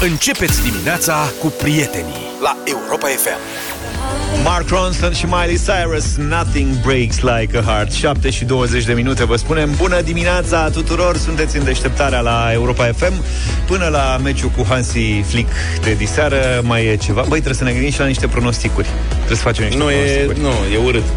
Începeți dimineața cu prietenii la Europa FM. Mark Ronson și Miley Cyrus Nothing breaks like a heart. 7 și 20 de minute Vă spunem bună dimineața tuturor. Sunteți în deșteptarea la Europa FM Până la meciul cu Hansi Flick de diseară Mai e ceva? Băi, trebuie să ne gândim și la niște pronosticuri. Trebuie să facem niște Nu, e, pronosticuri. nu, e urât.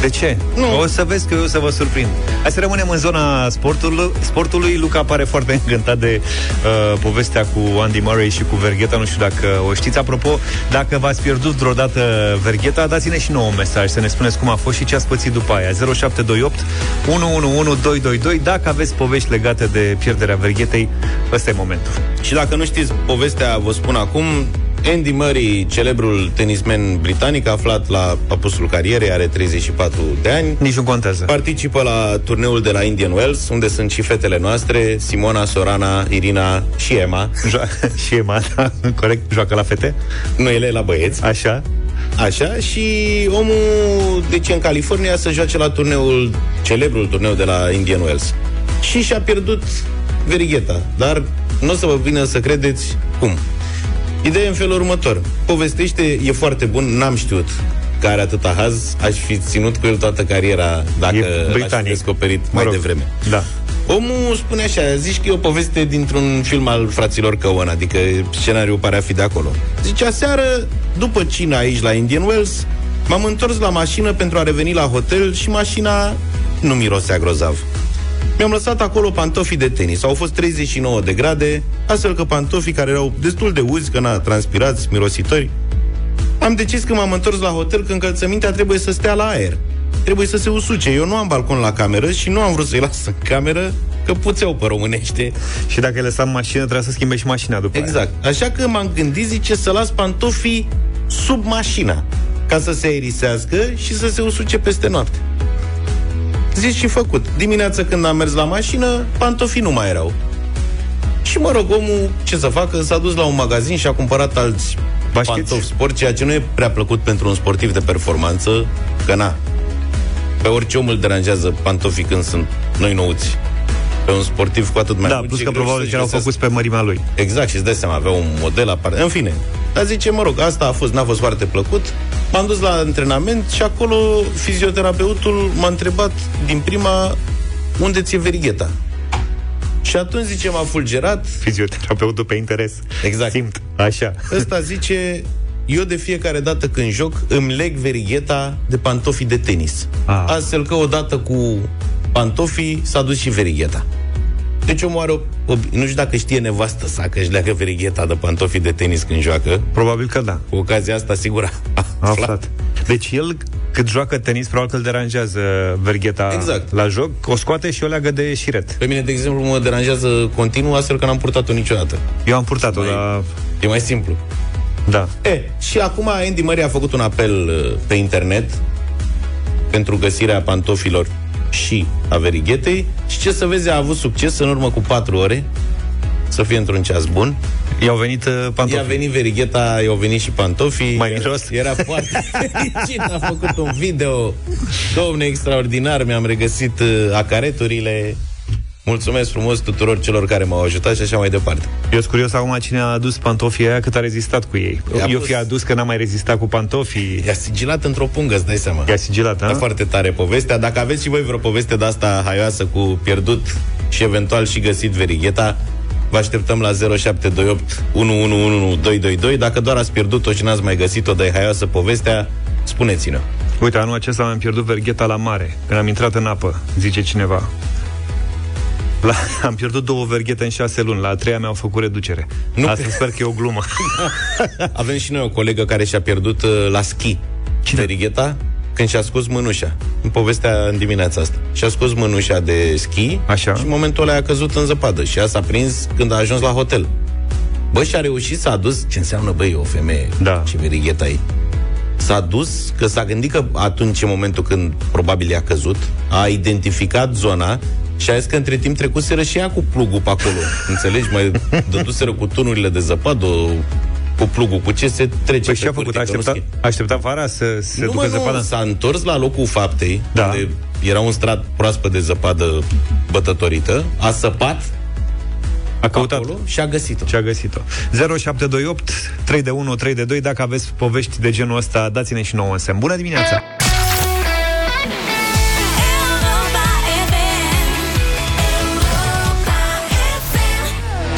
De ce? Nu. O să vezi că eu o să vă surprind. Hai să rămânem în zona sportului. sportului. Luca pare foarte încântat de uh, povestea cu Andy Murray și cu Vergheta. Nu știu dacă o știți. Apropo, dacă v-ați pierdut vreodată Vergheta, dați-ne și nouă un mesaj să ne spuneți cum a fost și ce ați pățit după aia. 0728 111222 Dacă aveți povești legate de pierderea Verghetei, ăsta e momentul. Și dacă nu știți povestea, vă spun acum, Andy Murray, celebrul tenismen britanic, aflat la apusul carierei, are 34 de ani, Nici nu contează. participă la turneul de la Indian Wells, unde sunt și fetele noastre, Simona, Sorana, Irina și Emma. Jo- și Emma, da, corect, joacă la fete. Nu ele la băieți. Așa. Așa, și omul deci în California să joace la turneul, celebrul turneu de la Indian Wells. Și și-a pierdut verigheta, dar nu o să vă vină să credeți cum. Ideea e în felul următor. Povestește, e foarte bun, n-am știut că are atâta haz, aș fi ținut cu el toată cariera dacă E l-aș fi britanic. descoperit Mă mai rog. devreme. Da. Omul spune așa, zici că e o poveste dintr-un film al fraților Căon, adică scenariul pare a fi de acolo. Zice, aseară, după cina aici la Indian Wells, m-am întors la mașină pentru a reveni la hotel și mașina nu mirosea grozav. Mi-am lăsat acolo pantofii de tenis. Au fost 39 de grade, astfel că pantofii care erau destul de uzi, că na, transpirați, mirositori, am decis că m-am întors la hotel că încălțămintea trebuie să stea la aer. Trebuie să se usuce. Eu nu am balcon la cameră și nu am vrut să-i las în cameră, că puțeau pe românește. Și dacă îi lăsam în mașină, trebuie să schimbe și mașina după aia. Exact. Așa că m-am gândit, zice, să las pantofii sub mașina, ca să se aerisească și să se usuce peste noapte. Zis și făcut. Dimineața când am mers la mașină, pantofii nu mai erau. Și mă rog, omul, ce să facă, s-a dus la un magazin și a cumpărat alți Bașcheți? pantofi sport, ceea ce nu e prea plăcut pentru un sportiv de performanță, că na, pe orice om îl deranjează pantofii când sunt noi nouți. Pe un sportiv cu atât mai Da, mult. plus și că greu probabil să-și că erau găsească- făcuți pe mărimea lui. Exact, și îți dai seama, avea un model aparte. În fine, dar zice, mă rog, asta a fost, n-a fost foarte plăcut. M-am dus la antrenament și acolo fizioterapeutul m-a întrebat din prima unde ți-e verigheta. Și atunci, zice, m-a fulgerat. Fizioterapeutul pe interes. Exact. Simt. Așa. Ăsta zice, eu de fiecare dată când joc îmi leg verigheta de pantofii de tenis. Ah. Astfel că odată cu pantofii s-a dus și verigheta. Deci omul are o, o, nu știu dacă știe nevastă sa că își leagă verigheta de pantofii de tenis când joacă. Probabil că da. Cu ocazia asta, sigur, a A aflat. aflat. Deci el, cât joacă tenis, probabil că îl deranjează vergheta Exact. la joc, o scoate și o leagă de șiret. Pe mine, de exemplu, mă deranjează continuu, astfel că n-am purtat-o niciodată. Eu am purtat-o, Mai- dar... E mai simplu. Da. E, și acum Andy Murray a făcut un apel uh, pe internet pentru găsirea pantofilor și a verighetei și ce să vezi, a avut succes în urmă cu 4 ore să fie într-un ceas bun. I-au venit uh, pantofii. I-a venit verigheta, i-au venit și pantofii. Mai Era- miros? Era foarte fericit, a făcut un video. Domne, extraordinar, mi-am regăsit uh, acareturile. Mulțumesc frumos tuturor celor care m-au ajutat și așa mai departe. Eu sunt curios acum cine a adus pantofii aia cât a rezistat cu ei. I-a Eu pus- fi adus că n-am mai rezistat cu pantofii. I-a sigilat într-o pungă, îți dai seama. I-a sigilat, E a? foarte tare povestea. Dacă aveți și voi vreo poveste de asta haioasă cu pierdut și eventual și găsit verigheta, vă așteptăm la 0728 111222. Dacă doar ați pierdut-o și n-ați mai găsit-o, de haioasă povestea, spuneți-ne. Uite, anul acesta am pierdut vergheta la mare, când am intrat în apă, zice cineva. La, am pierdut două verghete în șase luni, la a treia mi-au făcut reducere. Nu Asta cred. sper că e o glumă. Avem și noi o colegă care și-a pierdut uh, la schi Cine? verigheta când și-a scos mânușa. În povestea în dimineața asta. Și-a scos mânușa de schi Așa. și în momentul ăla a căzut în zăpadă. Și ea s-a prins când a ajuns la hotel. Bă, și a reușit să a dus ce înseamnă, băi, o femeie Da. și verigheta ei. S-a dus, că s-a gândit că atunci, în momentul când probabil i-a căzut, a identificat zona și a zis că între timp trecuseră și ea cu plugul pe acolo. Înțelegi? Mai dăduseră cu tunurile de zăpadă, cu plugul, cu ce se trece Păi pe și a făcut? A pârtie, că nu așteptat, a așteptat vara să se nu, ducă mă, zăpada? nu, s-a întors la locul faptei, Da. unde era un strat proaspăt de zăpadă bătătorită, a săpat A căutat acolo și a găsit-o. și a găsit-o. 0728 3 de 1 3 de 2 Dacă aveți povești de genul ăsta, dați-ne și nouă în semn. Bună dimineața!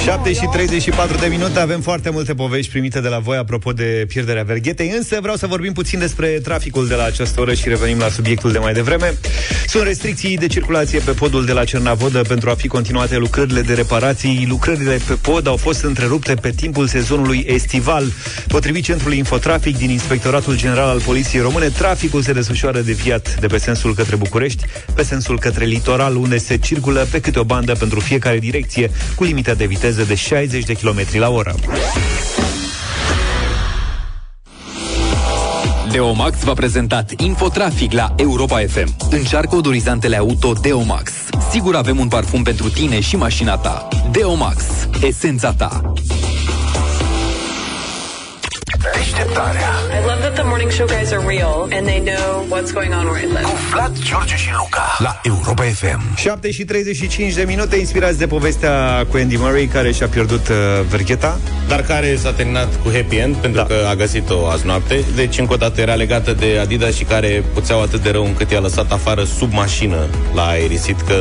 7 și 34 de minute. Avem foarte multe povești primite de la voi Apropo de pierderea verghetei Însă vreau să vorbim puțin despre traficul de la această oră Și revenim la subiectul de mai devreme Sunt restricții de circulație pe podul de la Cernavodă Pentru a fi continuate lucrările de reparații Lucrările pe pod au fost întrerupte Pe timpul sezonului estival Potrivit Centrului Infotrafic din Inspectoratul General al Poliției Române Traficul se desfășoară deviat de pe sensul către București Pe sensul către litoral Unde se circulă pe câte o bandă pentru fiecare direcție Cu limita de viteză viteză de 60 de km la oră. Deomax v-a prezentat Infotrafic la Europa FM. Încearcă odorizantele auto Deomax. Sigur avem un parfum pentru tine și mașina ta. Deomax. Esența ta. Deșteptarea I love that the morning show guys are real and they know what's going on where I live. Cu Vlad, George și Luca La Europa FM 7 și 35 de minute inspirați de povestea cu Andy Murray care și-a pierdut uh, vergheta. Dar care s-a terminat cu happy end pentru Da. că a găsit-o azi noapte. Deci, încă o dată, era legată de Adidas și care puțeau atât de rău încât i-a lăsat afară sub mașină la aerisit, că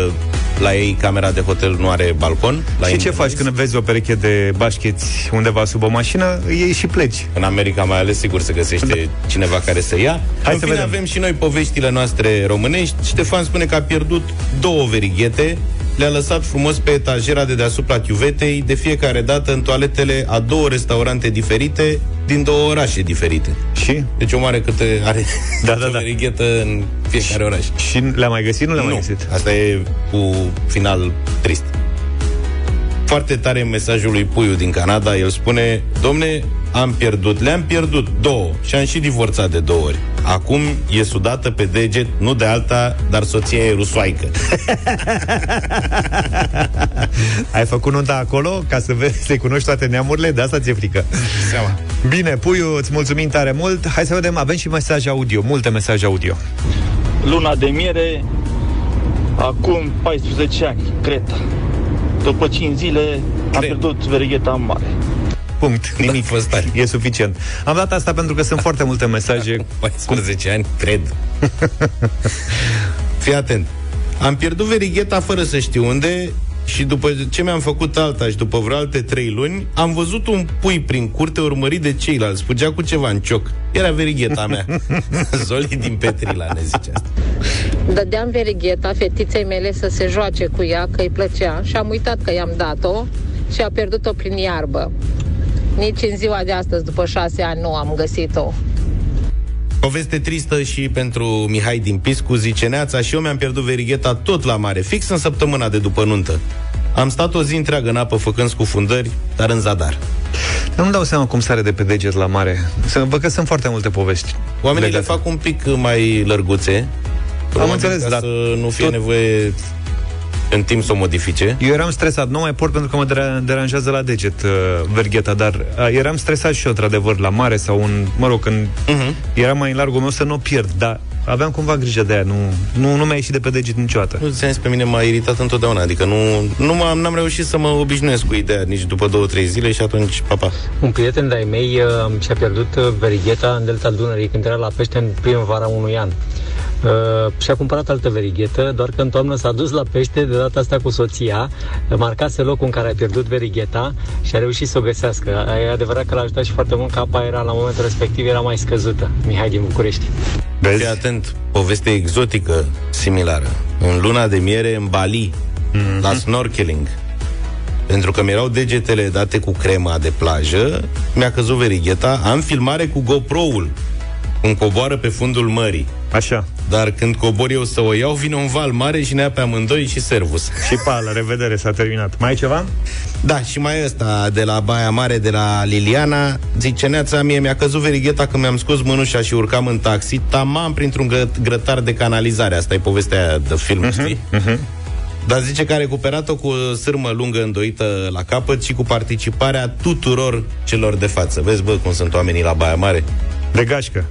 la ei camera de hotel nu are balcon. La și ce Indian faci Wells. când vezi o pereche de bașcheți undeva sub o mașină? Iei și pleci. În America mai ales, sigur, se găsește cineva care să ia. Hai în să fine, vedem. avem și noi poveștile noastre românești. Ștefan spune că a pierdut două verighete, le-a lăsat frumos pe etajera de deasupra chiuvetei, de fiecare dată în toaletele a două restaurante diferite, din două orașe diferite. Și? Deci o mare câte are Da, da, o da. verighetă în fiecare oraș. Și le-a mai găsit? Nu le-a mai Nu, găsit? asta e cu final trist. Foarte tare mesajul lui Puiu din Canada. El spune, domne, am pierdut, le-am pierdut două și am și divorțat de două ori. Acum e sudată pe deget, nu de alta, dar soția e rusoaică. Ai făcut nunta acolo ca să vezi, să-i cunoști toate neamurile? De asta ți-e frică. Seama. Bine, Puiu, îți mulțumim tare mult. Hai să vedem, avem și mesaje audio, multe mesaje audio. luna de miere, acum 14 ani, Creta. După 5 zile am Cred. pierdut verigheta în mare. Punct, nimic. a fost tare. E suficient. Am dat asta pentru că sunt foarte multe mesaje. 14 ani, cred. Fii atent. Am pierdut verigheta fără să știu unde și după ce mi-am făcut alta și după vreo alte trei luni, am văzut un pui prin curte urmărit de ceilalți. Fugea cu ceva în cioc. Era verigheta mea. Zoli din Petrila ne zice asta. Dădeam verigheta fetiței mele să se joace cu ea, că îi plăcea și am uitat că i-am dat-o și a pierdut-o prin iarbă. Nici în ziua de astăzi, după șase ani, nu am găsit-o. Poveste tristă și pentru Mihai din Piscu, zice Neața și eu mi-am pierdut verigheta tot la mare, fix în săptămâna de după nuntă. Am stat o zi întreagă în apă făcând scufundări, dar în zadar. Eu nu dau seama cum sare de pe deget la mare. Să văd că sunt foarte multe povești. Oamenii legate. le fac un pic mai lărguțe. probabil înțeles, ca dar să nu fie tot- nevoie în timp să o modifice. Eu eram stresat, nu mai port pentru că mă dera- deranjează la deget uh, vergheta, dar uh, eram stresat și eu, într-adevăr, la mare sau în, mă rog, când uh-huh. era mai în largul meu să nu o pierd, dar aveam cumva grijă de ea, nu, nu, nu mi-a ieșit de pe deget niciodată. Nu ți pe mine m-a iritat întotdeauna, adică nu, nu m-am, n-am reușit să mă obișnuiesc cu ideea nici după două, trei zile și atunci, papa. Un prieten de-ai mei uh, și-a pierdut uh, verigheta în delta Dunării când era la pește în primăvara unui an. Uh, și-a cumpărat altă verighetă, doar că în toamnă s-a dus la pește, de data asta cu soția, marcase locul în care a pierdut verigheta și a reușit să o găsească. E adevărat că l-a ajutat și foarte mult că apa era la momentul respectiv era mai scăzută. Mihai din București. Vezi? Fii atent, poveste exotică similară. În luna de miere în Bali, mm-hmm. la snorkeling. Pentru că mi-erau degetele date cu crema de plajă, mi-a căzut verigheta, am filmare cu GoPro-ul, cum coboară pe fundul mării. Așa. Dar când cobor eu să o iau, vine un val mare și ne ia pe amândoi și servus. Și pa, la revedere, s-a terminat. Mai ai ceva? Da, și mai ăsta de la Baia Mare, de la Liliana, zice Neața, mie mi-a căzut verigheta când mi-am scos mânușa și urcam în taxi, tamam printr-un gră- grătar de canalizare. Asta e povestea aia de film, uh-huh, știi? Uh-huh. Dar zice că a recuperat-o cu o sârmă lungă îndoită la capăt și cu participarea tuturor celor de față. Vezi, bă, cum sunt oamenii la Baia Mare? De gașcă.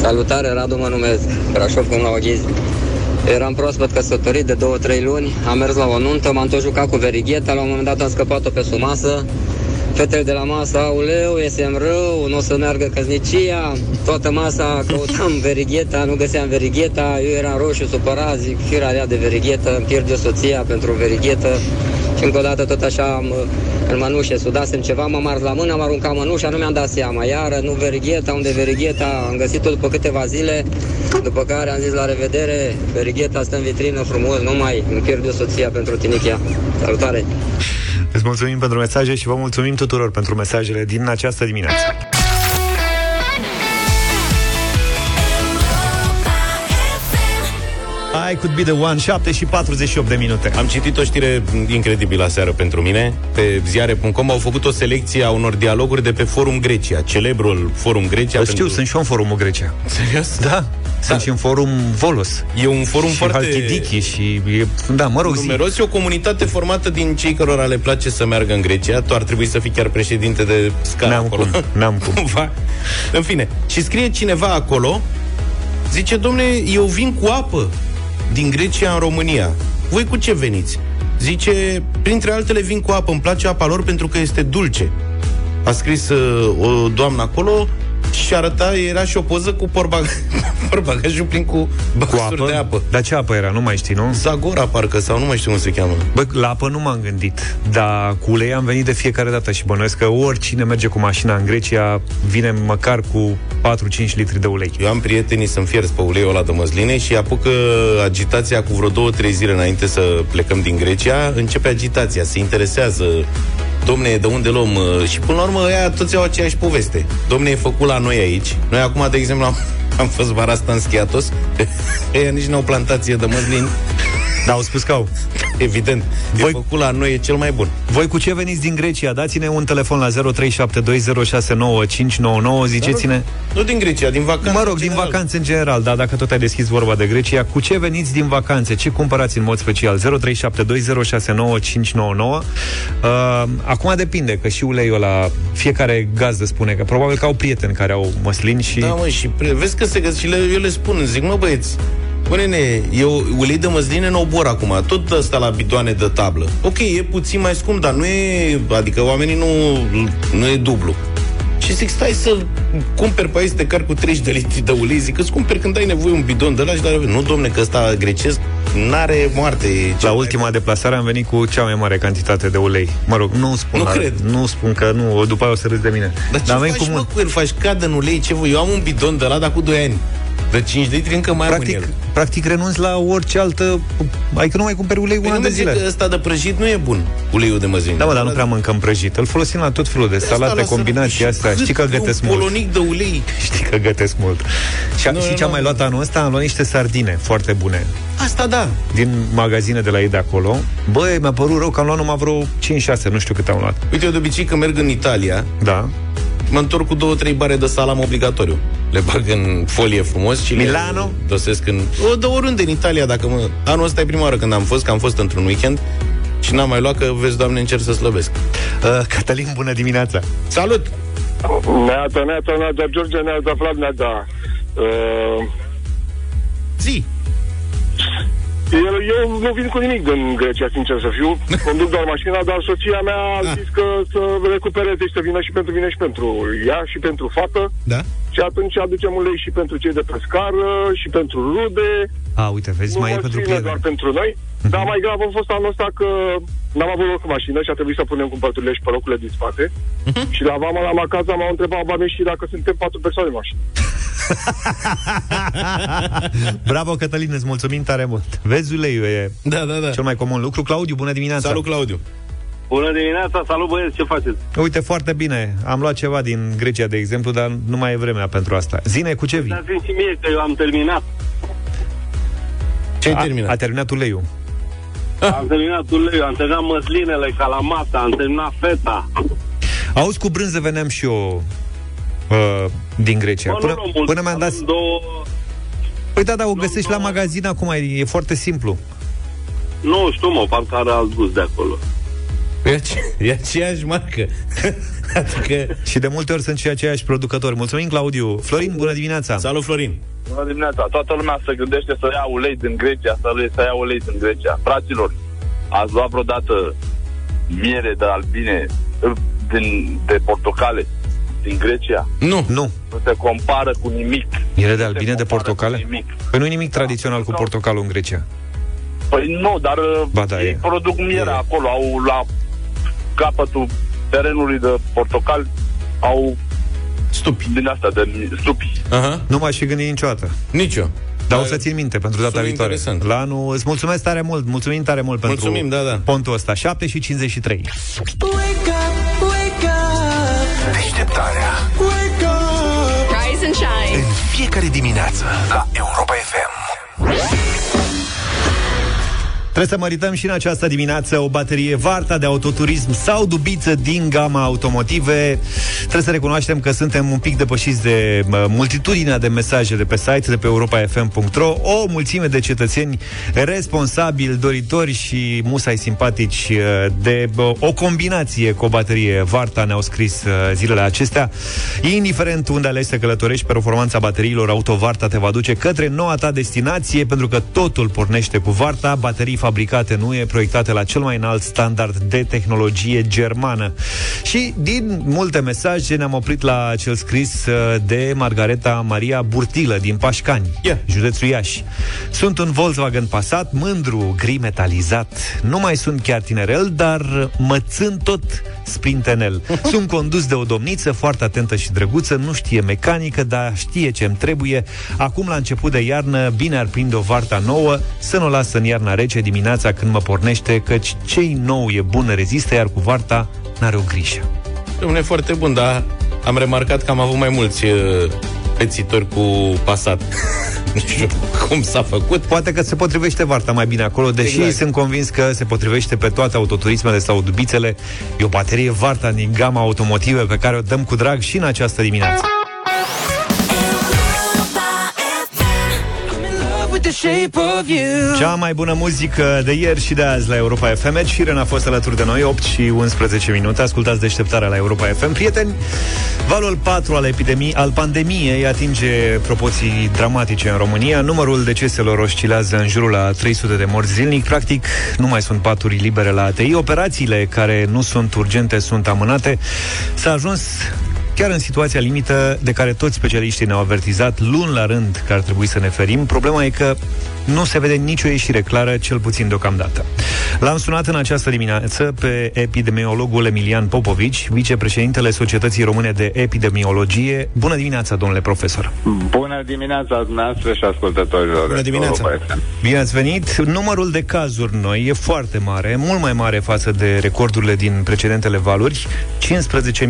Salutare, Radu mă numesc, Brașov până la Oghizi. Eram proaspăt căsătorit de 2-3 luni, am mers la o nuntă, m-am tot jucat cu verigheta, la un moment dat am scăpat-o pe sub masă. Fetele de la masă, auleu, iesem rău, nu o să meargă căsnicia, toată masa căutam verigheta, nu găseam verigheta, eu eram roșu, supărat, zic, firea rea de verighetă, îmi pierd eu soția pentru verighetă. Și încă o dată tot așa am, în mănușe sudasem ceva, m-am ars la mână, am aruncat mănușa, nu mi-am dat seama. Iară, nu verigheta, unde verigheta, am găsit-o după câteva zile, după care am zis la revedere, verigheta stă în vitrină frumos, nu mai îmi pierd eu soția pentru tinichia. Salutare! Îți mulțumim pentru mesaje și vă mulțumim tuturor pentru mesajele din această dimineață. I could be the one, 7 și 48 de minute. Am citit o știre incredibilă aseară pentru mine. Pe ziare.com au făcut o selecție a unor dialoguri de pe Forum Grecia, celebrul Forum Grecia. Eu știu, sunt și eu în forumul Grecia. Serios? Da. Sunt și în forum Volos. E un forum și foarte... Halkidiki și e, da, mă rog, zi. numeros. E o comunitate formată din cei cărora le place să meargă în Grecia. Tu ar trebui să fii chiar președinte de scară N-am acolo. cum, n-am cum. Cumva. În fine. Și scrie cineva acolo, zice, domne, eu vin cu apă din Grecia în România. Voi cu ce veniți? Zice, printre altele vin cu apă, îmi place apa lor pentru că este dulce. A scris uh, o doamnă acolo și arăta, era și o poză cu porbag- porbagajul plin cu Cu baxuri apă? de apă. Dar ce apă era? Nu mai știi, nu? Zagora, parcă, sau nu mai știu cum se cheamă. Bă, la apă nu m-am gândit, dar cu ulei am venit de fiecare dată și bănuiesc că oricine merge cu mașina în Grecia vine măcar cu 4-5 litri de ulei. Eu am prietenii să-mi fierți pe uleiul ăla de măsline și apucă agitația cu vreo două, trei zile înainte să plecăm din Grecia. Începe agitația, se interesează Domne, de unde luăm? uh, Și până la urmă, ăia toți au aceeași poveste. Domne, e făcut la noi aici. Noi acum, de exemplu, am, am fost vara asta în Schiatos. Ăia nici nu au plantație de măslin. Dar au spus că au. Evident. Voi... Voi- E făcut la noi, e cel mai bun. Voi cu ce veniți din Grecia? Dați-ne un telefon la 0372069599, ziceți-ne... Nu din Grecia, din vacanță. Mă rog, în din general. vacanțe în general, dar dacă tot ai deschis vorba de Grecia, cu ce veniți din vacanțe? Ce cumpărați în mod special? 0372069599. Uh, acum depinde, că și uleiul la fiecare gazdă spune că probabil că au prieteni care au măslini și... Da, mă, și pre- vezi că se găsesc și le, eu le spun, zic, mă băieți, Bă, nene, eu ulei de măsline în obor acum, tot ăsta la bidoane de tablă. Ok, e puțin mai scump, dar nu e, adică oamenii nu, nu e dublu. Și zic, stai să cumperi pe aici, te car cu 30 de litri de ulei, zic, îți cumperi când ai nevoie un bidon de la și dar nu, domne, că ăsta grecesc n-are moarte. e cel La mai- ultima deplasare am venit cu cea mai mare cantitate de ulei. Mă rog, nu spun, Nu la- cred. nu spun că nu, după aia o să râzi de mine. Dar ce am venit faci, cu mă, mult. cu el? Faci cadă în ulei, ce voi? Eu am un bidon de la, dar cu 2 ani. De 5 litri încă mai am în Practic, el. practic renunți la orice altă... Adică nu mai cumperi ulei Păi una nu de mă zic zile. că ăsta de prăjit nu e bun, uleiul de măsline. Da, mă, dar nu prea mâncăm prăjit. Îl folosim la tot felul de Asta salate, lasă- combinații și astea. cât Știi că e gătesc un mult. polonic de ulei. Știi că gătesc mult. Și, Nu, și nu, ce am nu. mai luat anul ăsta? Am luat niște sardine foarte bune Asta da. din magazine de la ei de acolo. Băi, mi-a părut rău că am luat numai vreo 5-6, nu știu cât am luat. Uite, eu de obicei când merg în Italia, Da. Mă întorc cu două, trei bare de salam obligatoriu. Le bag în folie frumos și Milano? le dosesc în... O, de oriunde în Italia, dacă mă... Anul ăsta e prima oară când am fost, că am fost într-un weekend și n-am mai luat, că vezi, Doamne, încerc să slăbesc. Uh, Cătălin, bună dimineața! Salut! Neața, neața, neața, George, neața, Vlad, neața. Uh, Zi! Eu, eu nu vin cu nimic din Grecia, sincer să fiu. Conduc doar mașina, dar soția mea a zis că să recupereze și să vină și pentru mine și pentru ea și pentru fată. Da? Și atunci aducem ulei și pentru cei de pe scară și pentru rude. A, uite, vezi, nu mai e mă pentru ține prieteni. doar pentru noi. Dar mai grav a fost anul ăsta că n-am avut loc în mașină și a trebuit să punem cumpărăturile și pe locurile din spate. Și la vama la Macaza m-au întrebat banii și dacă suntem patru persoane în mașină. Bravo, Cătălin, îți mulțumim tare mult. Vezi, uleiul e Da, da, da. cel mai comun lucru. Claudiu, bună dimineața! Salut, Claudiu! Bună dimineața, salut băieți, ce faceți? Uite, foarte bine. Am luat ceva din Grecia, de exemplu, dar nu mai e vremea pentru asta. Zine, cu ce vii? Dați-mi și mie că eu am terminat. Ce ai A, terminat? a terminat uleiul. Am terminat uleiul, am terminat măslinele, calamata, am terminat feta. Auzi, cu brânză veneam și eu uh, din Grecia. Bă, Până, nu luăm mult, până mi-am dat... avem două... Păi da, da, o luăm găsești la două- magazin acum, e, e foarte simplu. Nu știu, mă, parcă are alt gust de acolo. E, ace- e aceeași marcă. adică... Și de multe ori sunt și aceiași producători. Mulțumim, Claudiu. Florin, bună dimineața! Salut, Florin! Bună dimineața. Toată lumea se gândește să ia ulei din Grecia, să, le, să ia ulei din Grecia. Fraților, ați luat vreodată miere de albine uh, din, de portocale din Grecia? Nu. Nu. Nu se compară cu nimic. Miere de Nu se albine de compară portocale? cu Nimic. Păi nu e nimic tradițional cu portocalul în Grecia. Păi nu, dar uh, Ba da, ei e. produc mierea acolo, au la capătul terenului de portocal, au Stupi. din asta de stupi. Aha. Nu m-aș fi gândit niciodată. Nicio. Dar o să țin minte pentru data sună viitoare. interesant. La anul, îți mulțumesc tare mult, mulțumim tare mult Mulțumim, pentru da, da. pontul ăsta. 7 și 53. Deșteptarea Rise and shine. În fiecare dimineață La Europa FM Trebuie să mărităm și în această dimineață o baterie Varta de autoturism sau dubiță din gama automotive. Trebuie să recunoaștem că suntem un pic depășiți de mă, multitudinea de mesaje de pe site de pe europa.fm.ro o mulțime de cetățeni responsabili, doritori și musai simpatici uh, de bă, o combinație cu o baterie Varta ne-au scris uh, zilele acestea. Indiferent unde alegi să călătorești, performanța bateriilor Autovarta te va duce către noua ta destinație, pentru că totul pornește cu Varta, baterii fabricate în UE, proiectate la cel mai înalt standard de tehnologie germană. Și din multe mesaje ne-am oprit la cel scris uh, de Margareta Maria Burtilă din Pașcani, Yeah. județul Iași. Sunt un Volkswagen Passat, mândru, gri metalizat. Nu mai sunt chiar tinerel, dar mă țin tot sprintenel. Sunt condus de o domniță foarte atentă și drăguță, nu știe mecanică, dar știe ce-mi trebuie. Acum, la început de iarnă, bine ar prinde o varta nouă, să nu o lasă în iarna rece dimineața când mă pornește, căci cei nou e bun rezistă, iar cu varta n-are o grijă. Dom'le, foarte bun, dar am remarcat că am avut mai mulți uh, pețitori cu pasat. nu știu cum s-a făcut. Poate că se potrivește varta mai bine acolo, deși Exact. sunt convins că se potrivește pe toate autoturismele sau dubițele. E o baterie varta din gama automotive pe care o dăm cu drag și în această dimineață. Cea mai bună muzică de ieri și de azi la Europa FM. Ed Sheeran a fost alături de noi 8 și 11 minute. Ascultați deșteptarea la Europa FM. Prieteni, valul 4 al epidemiei, al pandemiei atinge proporții dramatice în România. Numărul deceselor oscilează în jurul la 300 de morți zilnic. Practic, nu mai sunt paturi libere la ATI. Operațiile care nu sunt urgente sunt amânate. S-a ajuns chiar în situația limită de care toți specialiștii ne-au avertizat luni la rând că ar trebui să ne ferim. Problema e că nu se vede nicio ieșire clară, cel puțin deocamdată. L-am sunat în această dimineață pe epidemiologul Emilian Popovici, vicepreședintele Societății Române de Epidemiologie. Bună dimineața, domnule profesor! Bună dimineața dumneavoastră și ascultătorilor. Bună dimineața. Europa FM. Bine ați venit! Numărul de cazuri noi e foarte mare, mult mai mare față de recordurile din precedentele valuri,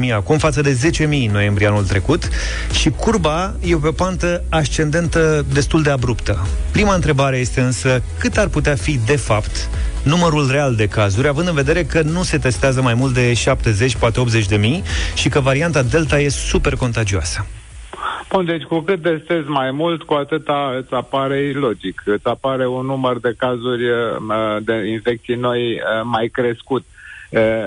15.000 acum față de 10.000 în noiembrie anul trecut și curba e pe o pantă ascendentă destul de abruptă. Prima întrebare este însă cât ar putea fi de fapt numărul real de cazuri, având în vedere că nu se testează mai mult de 70, poate 80 de mii și că varianta Delta e super contagioasă. Bun, deci cu cât testezi mai mult, cu atâta îți apare e logic. Îți apare un număr de cazuri uh, de infecții noi uh, mai crescut. Uh,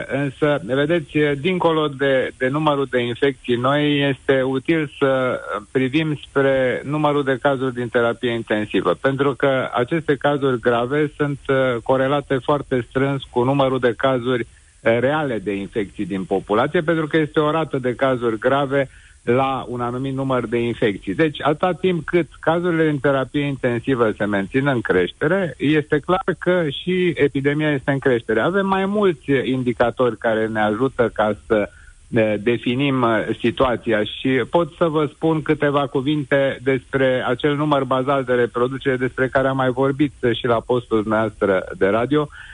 Însă, vedeți, uh, dincolo de, de numărul de infecții noi, este util să privim spre numărul de cazuri din terapie intensivă, pentru că aceste cazuri grave sunt uh, corelate foarte strâns cu numărul de cazuri uh, reale de infecții din populație, pentru că este o rată de cazuri grave la un anumit număr de infecții. Deci, atâta timp cât cazurile în terapie intensivă se mențin în creștere, este clar că și epidemia este în creștere. Avem mai mulți indicatori care ne ajută ca să ne definim uh, situația și pot să vă spun câteva cuvinte despre acel număr bazal de reproducere despre care am mai vorbit uh, și la postul noastră de radio. Eh,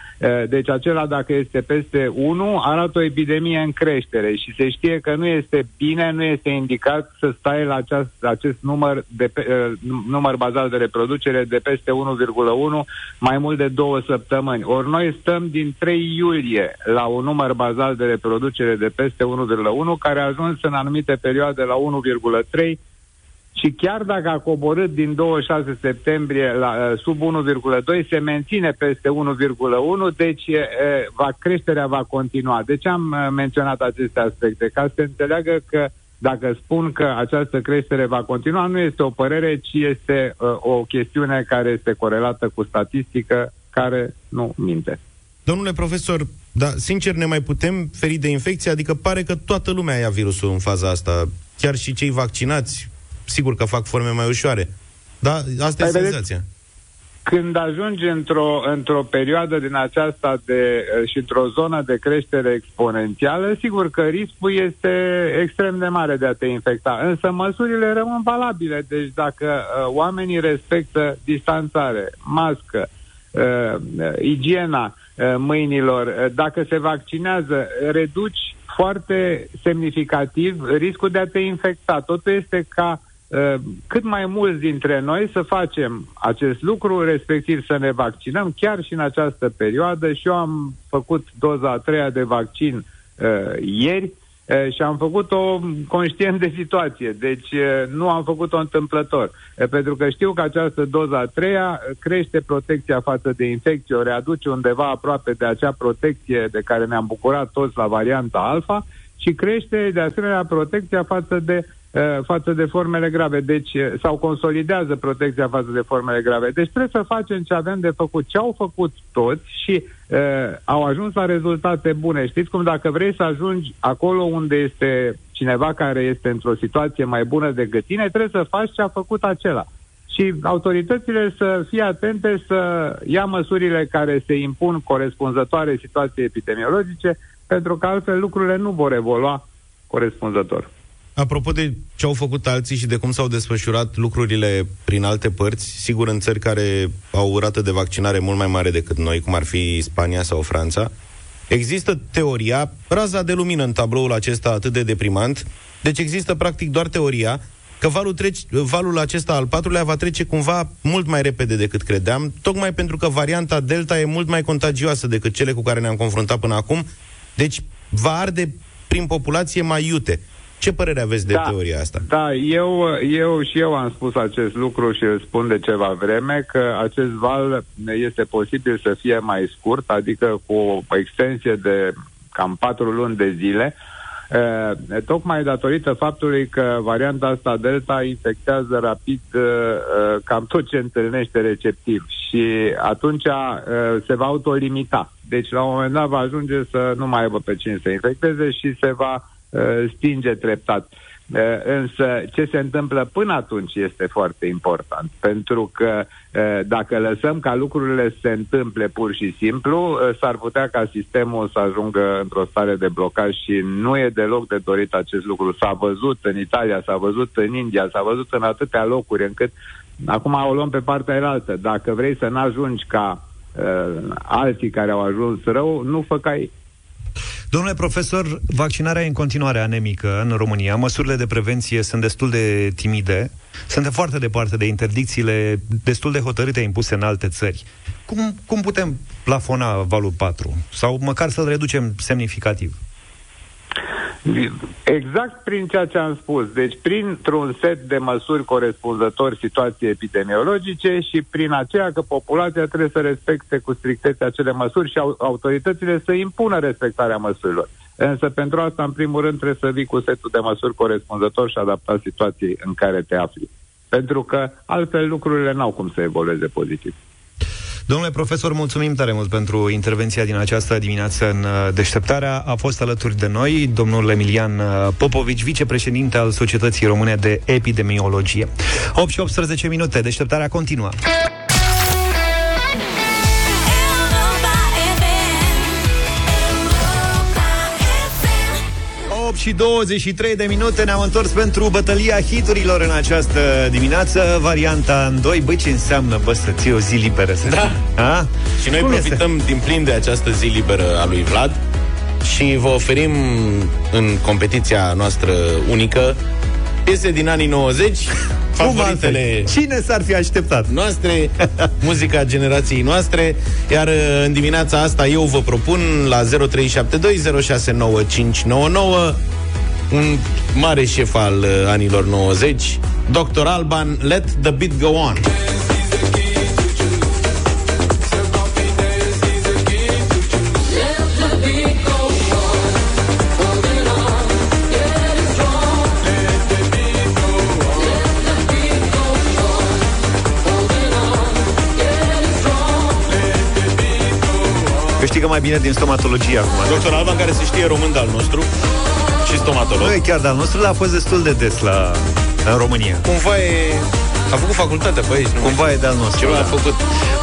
Deci acela dacă este peste 1 arată o epidemie în creștere și se știe că nu este bine, nu este indicat să stai la aceast, acest număr, de, pe- eh, număr bazal de reproducere de peste 1,1 mai mult de două săptămâni. Ori noi stăm din 3 iulie la un număr bazal de reproducere de peste 1,1 care a ajuns în anumite perioade la 1,3 și chiar dacă a coborât din 26 septembrie la, uh, sub 1,2, se menține peste 1,1, deci uh, va, creșterea va continua. De ce am uh, menționat aceste aspecte? Ca să se înțeleagă că dacă spun că această creștere va continua, nu este o părere, ci este uh, o chestiune care este corelată cu statistică care nu minte. Domnule profesor, da, sincer, ne mai putem feri de infecție? Adică pare că toată lumea ia virusul în faza asta. Chiar și cei vaccinați, sigur că fac forme mai ușoare. Da, asta Hai, e senzația. Vedeți? Când ajungi într-o, într-o perioadă din aceasta de, și într-o zonă de creștere exponențială, sigur că riscul este extrem de mare de a te infecta. Însă măsurile rămân valabile. Deci dacă uh, oamenii respectă distanțare, mască, uh, igiena uh, mâinilor, uh, dacă se vaccinează, reduci foarte semnificativ riscul de a te infecta. Totul este ca uh, cât mai mulți dintre noi să facem acest lucru, respectiv să ne vaccinăm chiar și în această perioadă. Și eu am făcut doza a treia de vaccin uh, ieri și am făcut-o conștient de situație, deci nu am făcut-o întâmplător, pentru că știu că această doză a treia crește protecția față de infecție, o readuce undeva aproape de acea protecție de care ne-am bucurat toți la varianta alfa și crește de asemenea protecția față de față de formele grave, deci sau consolidează protecția față de formele grave. Deci trebuie să facem ce avem de făcut, ce au făcut toți și uh, au ajuns la rezultate bune. Știți cum dacă vrei să ajungi acolo unde este cineva care este într-o situație mai bună decât tine, trebuie să faci ce a făcut acela. Și autoritățile să fie atente să ia măsurile care se impun corespunzătoare situației epidemiologice, pentru că altfel lucrurile nu vor evolua corespunzător. Apropo de ce au făcut alții și de cum s-au desfășurat lucrurile prin alte părți, sigur în țări care au o rată de vaccinare mult mai mare decât noi, cum ar fi Spania sau Franța, există teoria, raza de lumină în tabloul acesta atât de deprimant, deci există practic doar teoria că valul, trece, valul acesta al patrulea va trece cumva mult mai repede decât credeam, tocmai pentru că varianta Delta e mult mai contagioasă decât cele cu care ne-am confruntat până acum, deci va arde prin populație mai iute. Ce părere aveți de da, teoria asta? Da, eu, eu și eu am spus acest lucru și îl spun de ceva vreme, că acest val este posibil să fie mai scurt, adică cu o extensie de cam patru luni de zile, Uh, tocmai datorită faptului că varianta asta Delta infectează rapid uh, cam tot ce întâlnește receptiv și atunci uh, se va autolimita. Deci la un moment dat va ajunge să nu mai aibă pe cine să infecteze și se va Uh, stinge treptat. Uh, însă ce se întâmplă până atunci este foarte important, pentru că uh, dacă lăsăm ca lucrurile să se întâmple pur și simplu, s-ar putea ca sistemul să ajungă într-o stare de blocaj și nu e deloc de dorit acest lucru. S-a văzut în Italia, s-a văzut în India, s-a văzut în atâtea locuri încât acum o luăm pe partea elaltă. Dacă vrei să n-ajungi ca uh, alții care au ajuns rău, nu fă ca ei. Domnule profesor, vaccinarea e în continuare anemică în România. Măsurile de prevenție sunt destul de timide. Suntem foarte departe de interdicțiile destul de hotărâte impuse în alte țări. Cum, cum putem plafona valul 4? Sau măcar să-l reducem semnificativ? Exact prin ceea ce am spus. Deci printr-un set de măsuri corespunzător situației epidemiologice și prin aceea că populația trebuie să respecte cu strictețe acele măsuri și autoritățile să impună respectarea măsurilor. Însă pentru asta, în primul rând, trebuie să vii cu setul de măsuri corespunzător și adaptat situației în care te afli. Pentru că altfel lucrurile n-au cum să evolueze pozitiv. Domnule profesor, mulțumim tare mult pentru intervenția din această dimineață în uh, deșteptarea. A fost alături de noi domnul Emilian uh, Popovici, vicepreședinte al Societății Române de Epidemiologie. 8 și 18 minute, deșteptarea continuă. Și 23 de minute ne-am întors pentru bătălia hiturilor în această dimineață. Varianta în 2, băi, ce înseamnă, bă, să ții o zi liberă? Să da. A? Și noi Cum profităm este? din plin de această zi liberă a lui Vlad și vă oferim în competiția noastră unică piese din anii 90 favoritele Cine s-ar fi așteptat? Noastre, muzica generației noastre Iar uh, în dimineața asta eu vă propun La 0372069599 un mare șef al uh, anilor 90, Dr. Alban, Let the Beat Go On. Câștigă mai bine din stomatologie acum. Dr. Alban, care se știe român al nostru și stomatolog. Nu e chiar de-al nostru, dar a fost destul de des la, în România. Cumva e... A făcut facultatea pe aici, nu? Cumva e de-al nostru. Ceva da. a făcut.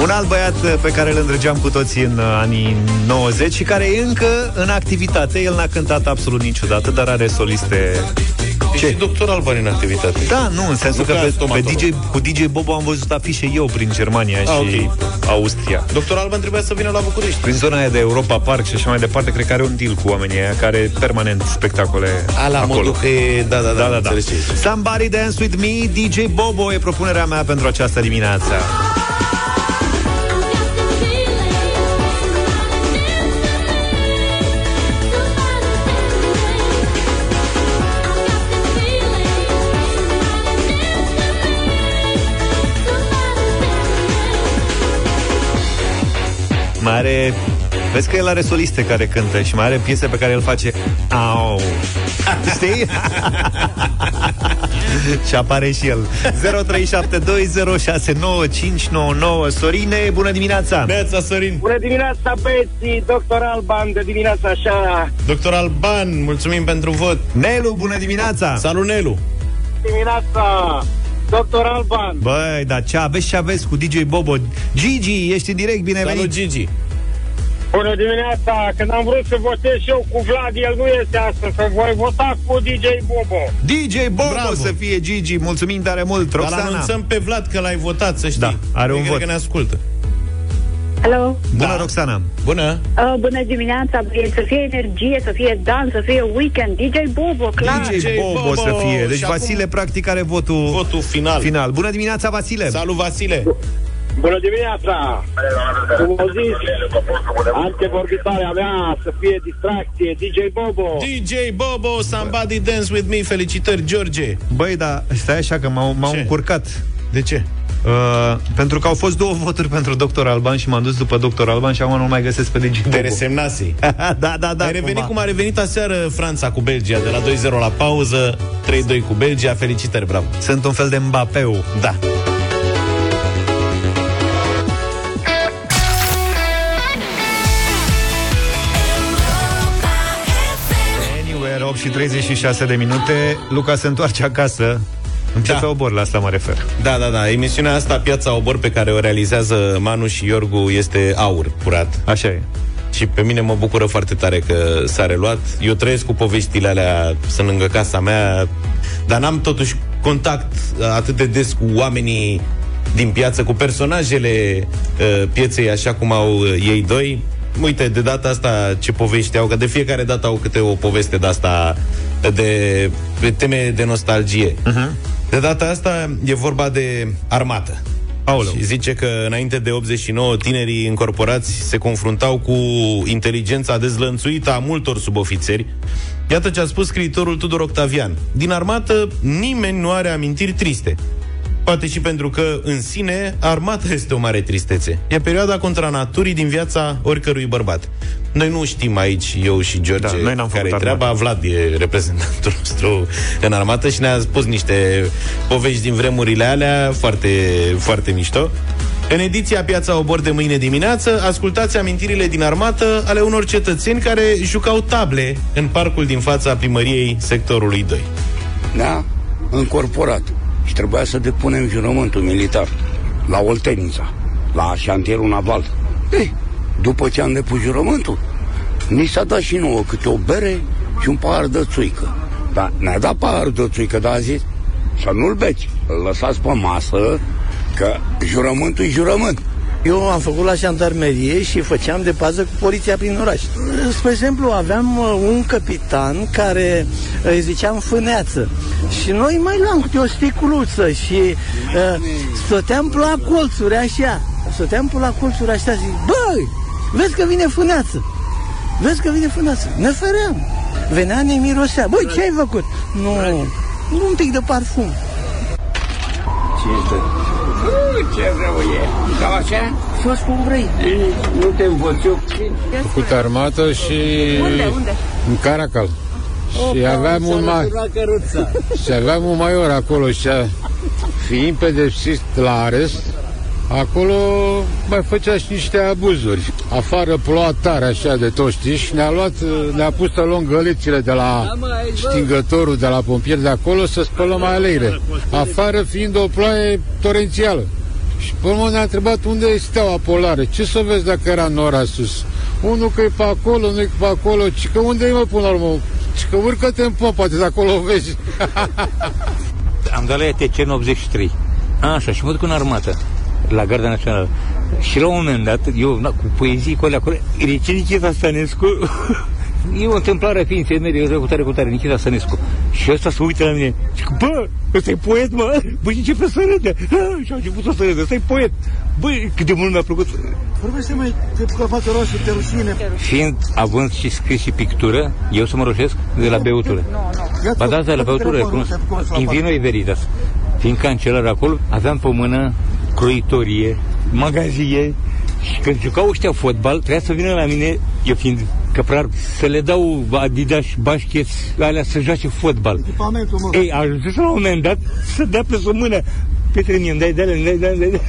Un alt băiat uh, pe care îl îndrăgeam cu toții în uh, anii 90 și care e încă în activitate. El n-a cântat absolut niciodată, dar are soliste... Ce? Și doctor Alban în activitate. Da, nu, în sensul Nu că ca pe, pe stomatolog. DJ, cu DJ Bobo am văzut afișe eu prin Germania Ah, și Austria. Doctor Alban trebuia să vină la București. Prin zona aia de Europa Park și așa mai departe, cred că are un deal cu oamenii aia care permanent spectacole A, la acolo. modul că e... Da, da, da, Da, da, da. înțeles ce zici. Somebody Dance With Me, DJ Bobo e propunerea mea pentru această dimineață. Mai are... Vezi că el are soliste care cântă și mai are piese pe care el face Au Știi? și apare și el 0372069599 Sorine, bună dimineața! Neața, Sorin! Bună dimineața, băieții! Doctor Alban, de dimineața așa. Doctor Alban, mulțumim pentru vot. Nelu, bună dimineața! Salut, Nelu! Dimineața, Doctor Alban. Băi, dar ce aveți și aveți cu DJ Bobo Gigi, ești în direct, binevenit Salut, Gigi! Bună dimineața! Când am vrut să votez și eu cu Vlad, el nu este astăzi, să voi vota cu DJ Bobo. DJ Bobo Bravo. să fie Gigi, mulțumim tare mult Dar Roxana anunțăm pe Vlad că l-ai votat, să știi. Da, are un Cred vot. că ne ascultă. Alo, Bună, Da. Roxana Bună! uh, bună dimineața, băieți, să fie energie, să fie dans, să fie weekend, DJ Bobo, clar. DJ Bobo, Bobo. să fie Deci Și acum- Vasile practic are votul, Votul final. final Bună dimineața, Vasile Salut, Vasile! Bună dimineața! Cum au zis, antevorbitoarea mea să fie distracție, DJ Bobo. DJ Bobo, Somebody Dance With Me, felicitări, George! Băi, da, stai așa că m-au, m-au Ce? încurcat De ce? Uh, pentru că au fost două voturi pentru Dr. Alban și m-am dus după Dr. Alban și acum nu mai găsesc pe DJ Te Bobo. resemnase. da, da, da. Ai revenit cumva. cum a revenit aseară Franța cu Belgia, de la 2-0 la pauză, 3-2 cu Belgia, felicitări, bravo! Sunt un fel de Mbappeu. Da. Anywhere, 8 și 36 de minute. Luca se întoarce acasă. În piața Da. Obor, la asta mă refer. Da, da, da. Emisiunea asta, Piața Obor, pe care o realizează Manu și Iorgu, este aur curat. Așa e. Și pe mine mă bucură foarte tare că s-a reluat. Eu trăiesc cu poveștile alea, sunt lângă casa mea, dar n-am totuși contact uh, atât de des cu oamenii din piață, cu personajele uh, pieței, așa cum au uh, ei doi. Uite, de data asta ce povești au, că de fiecare dată au câte o poveste de asta de pe teme de nostalgie. Uh-huh. De data asta e vorba de armată. Aoleu. Și zice că înainte de 89 tinerii încorporați se confruntau cu inteligența dezlănțuită a multor subofițeri. Iată ce a spus scriitorul Tudor Octavian. Din armată nimeni nu are amintiri triste. Poate și pentru că, în sine, armata este o mare tristețe. E perioada contra naturii din viața oricărui bărbat. Noi nu știm aici, eu și George, Da, noi n-am care e făcut treaba. Vlad e reprezentantul nostru în armată și ne-a spus niște povești din vremurile alea foarte, foarte mișto. În ediția Piața Obor de mâine dimineață, ascultați amintirile din armată ale unor cetățeni care jucau table în parcul din fața primăriei sectorului 2. ne-a încorporat și trebuia să depunem jurământul militar la Oltenița, la șantierul naval. Ei, după ce am depus jurământul, ni s-a dat și nouă câte o bere și un pahar de țuică. Dar ne-a dat paharul de țuică, dar a zis să nu-l beci, îl lăsați pe masă, că jurământul e jurământ. Eu am făcut la jandarmerie și făceam de pază cu poliția prin oraș. Spre exemplu, aveam uh, un capitan care uh, îi ziceam fâneață și noi mai luam câte o sticuluță și uh, stăteam pe la colțuri așa. Stăteam pe la colțuri așa zic, băi, vezi că vine fâneață. Vezi că vine fâneață. Ne feream. venea, ne mirosea. Băi, ce ai făcut? Nu, un pic de parfum. Ce este? Ce rău e. Cam așa? Fă cum vrei. Nu te învăț eu. făcut armată și Unde, unde? în Caracal. Și aveam un mai, și aveam un maior acolo și a, fiind pedepsit la arest, acolo mai făcea și niște abuzuri. Afară ploua tare așa de tot, știi, și ne-a luat, ne-a pus să luăm gălețile de la stingătorul de la pompieri de acolo să spălăm aleile. Afară fiind o ploaie torențială. Și pe urmă ne-a întrebat unde e steaua polară. Ce să vezi dacă era nora sus? Unul că e pe acolo, unul e pe acolo, ci că unde e mă până la urmă? Și că urcă-te în pop, poate de acolo o vezi. Am dat la ETC în 83. Așa, și mă duc în armată, la Garda Națională. Și la un moment dat, eu na, cu poezii cu alea acolo, Rice Nichita Stănescu, e o întâmplare fiind femeie, eu cu tare, cu tare, Nichita Stănescu. Și ăsta se uită la mine, și că, bă, ăsta e poet, mă, bă, și începe să râde. Ah, Și a început să râde, ăsta e poet. Bă, cât de mult mi-a plăcut. Vorbește mai de căpată roșu, te rușine. Fiind având și scris și pictură, eu să mă roșesc de la beutură. Ba da, de la beutură, cum, in vino e veritas. Fiind cancelar acolo, aveam pe mână croitorie, magazie și când jucau ăștia fotbal, trebuia să vină la mine, eu fiind căprar, să le dau Adidas, bașcheți, alea să joace fotbal. Echipamentul, mă. Ei, a ajuns la un moment dat să dea pe sub mână. Petre, mie îmi dai de alea, îmi dai de alea.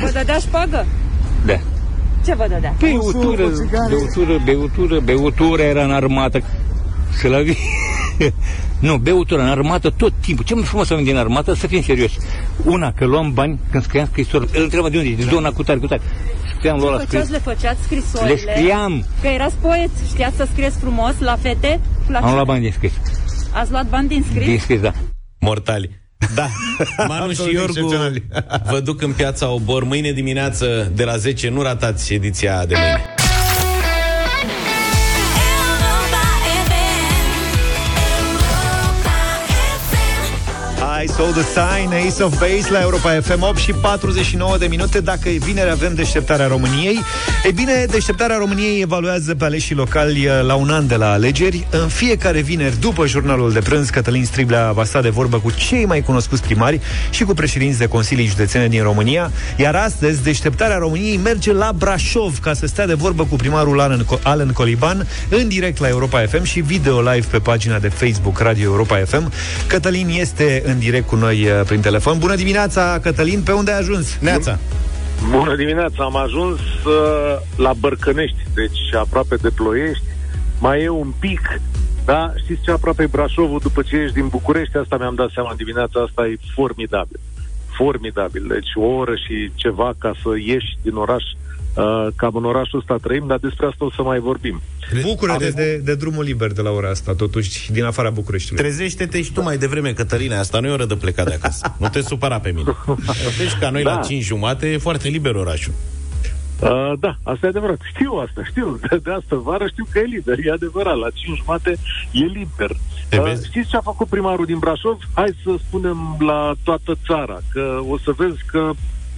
Vă dădea șpagă? Da. Ce vă dădea? Beutură, beutură, beutură, beutură era în armată. Să la vi... Nu, beutură în armată tot timpul. Ce mai frumos să din armată, să fim serioși. Una, că luam bani când scriam scrisori. Îl întreba de unde e, de zona cu tare, cu tare. Scriam, lua la Ce scris. făceați? Le făceați scrisorile? Le scriam. Că erați poet, știați să scrieți frumos la fete? La Am cine? luat bani din scris. Ați luat bani din scris? Din scris, da. Mortali. Da, Manu și Absolut Iorgu excepționali. vă duc în piața Obor mâine dimineață de la 10. Nu ratați ediția de mâine. I saw the sign, Ace of Base la Europa FM 8 și 49 de minute. Dacă e vineri, avem deșteptarea României. E bine, deșteptarea României evaluează pe aleșii locali uh, la un an de la alegeri. În fiecare vineri, după jurnalul de prânz, Cătălin Striblea va sta de vorbă cu cei mai cunoscuți primari și cu președinți de consilii județene din România. Iar astăzi, deșteptarea României merge la Brașov ca să stea de vorbă cu primarul Alan, Alan Coliban în direct la Europa FM și video live pe pagina de Facebook Radio Europa FM. Cătălin este în direct cu noi uh, prin telefon. Bună dimineața, Cătălin, pe unde ai ajuns? Neața. Bună dimineața, am ajuns uh, la Bărcănești, deci aproape de Ploiești. Mai e un pic, da? Știți ce aproape e Brașovul după ce ești din București? Asta mi-am dat seama dimineața asta, e formidabil. Formidabil. Deci o oră și ceva ca să ieși din oraș. Uh, cam în orașul ăsta trăim, dar despre asta o să mai vorbim. Bucură-te de, de drumul liber de la ora asta, totuși, din afara Bucureștiului. Trezește-te și tu mai devreme, Cătăline, asta nu e oră de plecat de acasă. Nu te supăra pe mine. Deci ca noi Da. la 5 jumate e foarte liber orașul. Uh, da, asta e adevărat. Știu asta, știu. De, de asta vară știu că e liber. E adevărat, la 5 jumate e liber. Uh, știți ce a făcut primarul din Brașov? Hai să spunem la toată țara, că o să vezi că